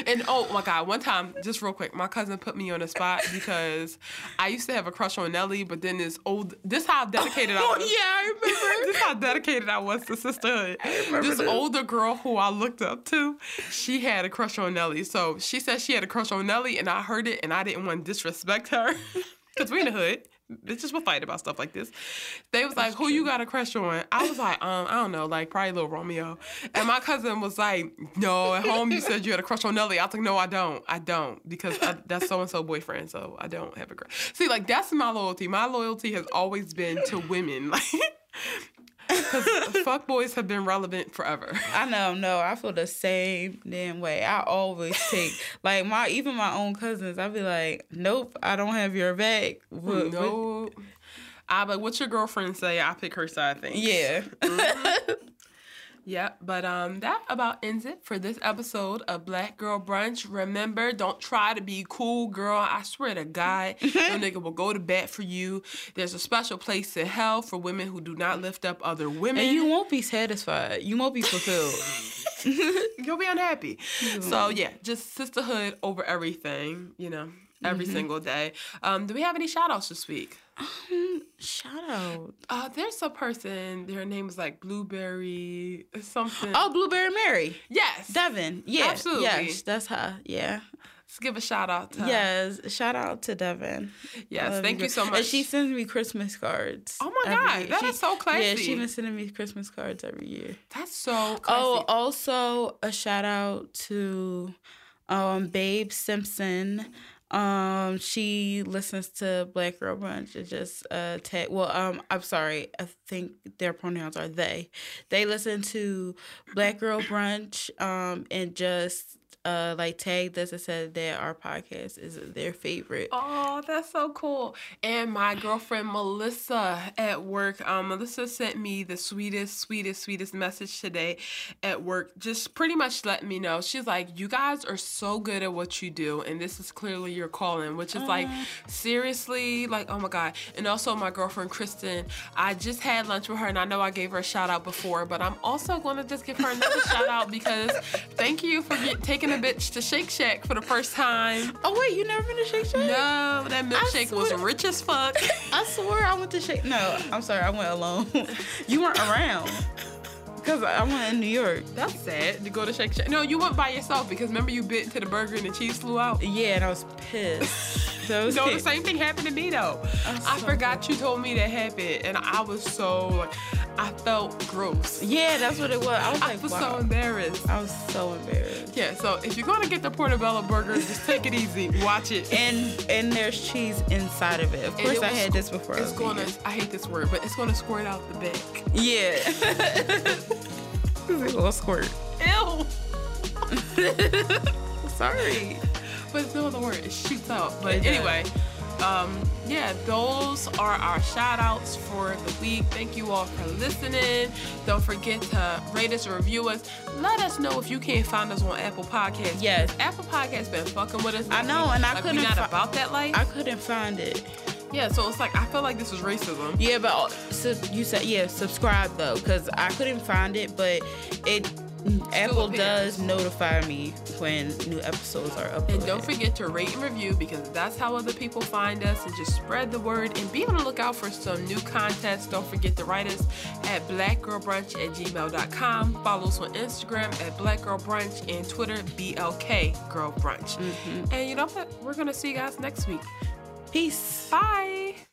Speaker 1: And oh my god, one time, just real quick, my cousin put me on the spot because I used to have a crush on Nelly, but then this old this how dedicated I (laughs)
Speaker 2: Oh
Speaker 1: was.
Speaker 2: yeah, I remember. (laughs)
Speaker 1: this how dedicated I was to sisterhood. This
Speaker 2: this.
Speaker 1: older girl who I looked up to, she had a crush on Nelly. So she said she had a crush on Nelly, and I heard it, and I didn't want to disrespect her (laughs) because we in the hood. Bitches will fight about stuff like this. They was like, "Who you got a crush on?" I was like, "Um, I don't know, like probably little Romeo." And my cousin was like, "No, at home you said you had a crush on Nelly." I was like, "No, I don't. I don't because I, that's so and so boyfriend, so I don't have a crush." See, like that's my loyalty. My loyalty has always been to women, (laughs) like because (laughs) fuck boys have been relevant forever.
Speaker 2: I know, no, I feel the same damn way. I always take (laughs) like my even my own cousins. I be like, nope, I don't have your back. What- what-
Speaker 1: no. I ah, but what's your girlfriend say? I pick her side thing.
Speaker 2: yeah. Mm-hmm. (laughs)
Speaker 1: Yeah, but um, that about ends it for this episode of Black Girl Brunch. Remember, don't try to be cool, girl. I swear to God, (laughs) no nigga will go to bat for you. There's a special place in hell for women who do not lift up other women.
Speaker 2: and you won't be satisfied. You won't be fulfilled. (laughs)
Speaker 1: You'll be unhappy. So yeah, just sisterhood over everything. You know, every single day. Um, do we have any shout outs this week?
Speaker 2: Shout out.
Speaker 1: Uh, there's a person. Their name is like Blueberry something.
Speaker 2: Oh, Blueberry Mary.
Speaker 1: yes.
Speaker 2: Devin. Yeah.
Speaker 1: Absolutely.
Speaker 2: Yes, that's her. Yeah.
Speaker 1: Let's give a shout out to her.
Speaker 2: Yes. Shout out to Devin.
Speaker 1: Yes,
Speaker 2: Love
Speaker 1: thank you
Speaker 2: girl.
Speaker 1: so much.
Speaker 2: And she sends me Christmas cards.
Speaker 1: Oh my God,
Speaker 2: year.
Speaker 1: that
Speaker 2: She-
Speaker 1: is so
Speaker 2: Yeah,
Speaker 1: classy.
Speaker 2: she's been sending me Christmas cards every year.
Speaker 1: That's so classy.
Speaker 2: Oh, also a shout out to um Babe Simpson. Um, she listens to Black Girl Brunch. It just uh tag. Well, um, I'm sorry. I think their pronouns are they. They listen to Black Girl Brunch. Um, and just uh like tagged us and said that our podcast is their favorite.
Speaker 1: Oh, that's so cool. And my girlfriend Melissa at work, um, Melissa sent me the sweetest, sweetest, sweetest message today at work. Just pretty much letting me know. She's like, You guys are so good at what you do, and this is clearly your calling, which is like seriously, like, oh my God. And also my girlfriend Kristen, I just had lunch with her and I know I gave her a shout out before, but I'm also gonna just give her another shout out because thank you for get, taking a bitch to Shake Shack for the first time.
Speaker 2: Oh wait, you never been to Shake Shack?
Speaker 1: No, that milkshake was rich as fuck. (laughs)
Speaker 2: I swear I went to Shake. No, I'm sorry, I went alone. (laughs) you weren't around. Cause I went in New York.
Speaker 1: That's sad to go to Shake Shack. No, you went by yourself because remember you bit into the burger and the cheese flew out.
Speaker 2: Yeah, and I was pissed. (laughs) That was
Speaker 1: No, the same thing happened to me though. I
Speaker 2: so
Speaker 1: forgot you told me that happened, and I was so like, I felt gross.
Speaker 2: Yeah, that's what it was. I was
Speaker 1: I was
Speaker 2: wow.
Speaker 1: so embarrassed.
Speaker 2: I was so embarrassed.
Speaker 1: Yeah, so if you're gonna get the portobello burger, just take it easy. Watch it.
Speaker 2: And and there's cheese inside of it. Of course,
Speaker 1: it
Speaker 2: I had this before.
Speaker 1: It's gonna. I hate this word, but it's gonna squirt out the back.
Speaker 2: Yeah. (laughs) it's a little squirt.
Speaker 1: Ew. (laughs)
Speaker 2: Sorry.
Speaker 1: But it's no other word. It shoots out. But anyway, um, yeah, those are our shout outs for the week. Thank you all for listening. Don't forget to rate us and review us. Let us know if you can't find us on Apple Podcasts.
Speaker 2: Yes.
Speaker 1: Apple Podcasts been fucking with us.
Speaker 2: I know, and I
Speaker 1: like,
Speaker 2: couldn't
Speaker 1: We not
Speaker 2: fi-
Speaker 1: about that life.
Speaker 2: I couldn't find it.
Speaker 1: Yeah, so it's like I feel like this was racism.
Speaker 2: Yeah, but uh, so you said yeah, subscribe though, because I couldn't find it, but it Apple does notify me when new episodes are uploaded.
Speaker 1: And don't forget to rate and review because that's how other people find us and just spread the word and be on the lookout for some new contests. Don't forget to write us at blackgirlbrunch at gmail.com. Follow us on Instagram at blackgirlbrunch and Twitter BLK Girl Brunch. And you know what? We're going to see you guys next week.
Speaker 2: Peace.
Speaker 1: Bye.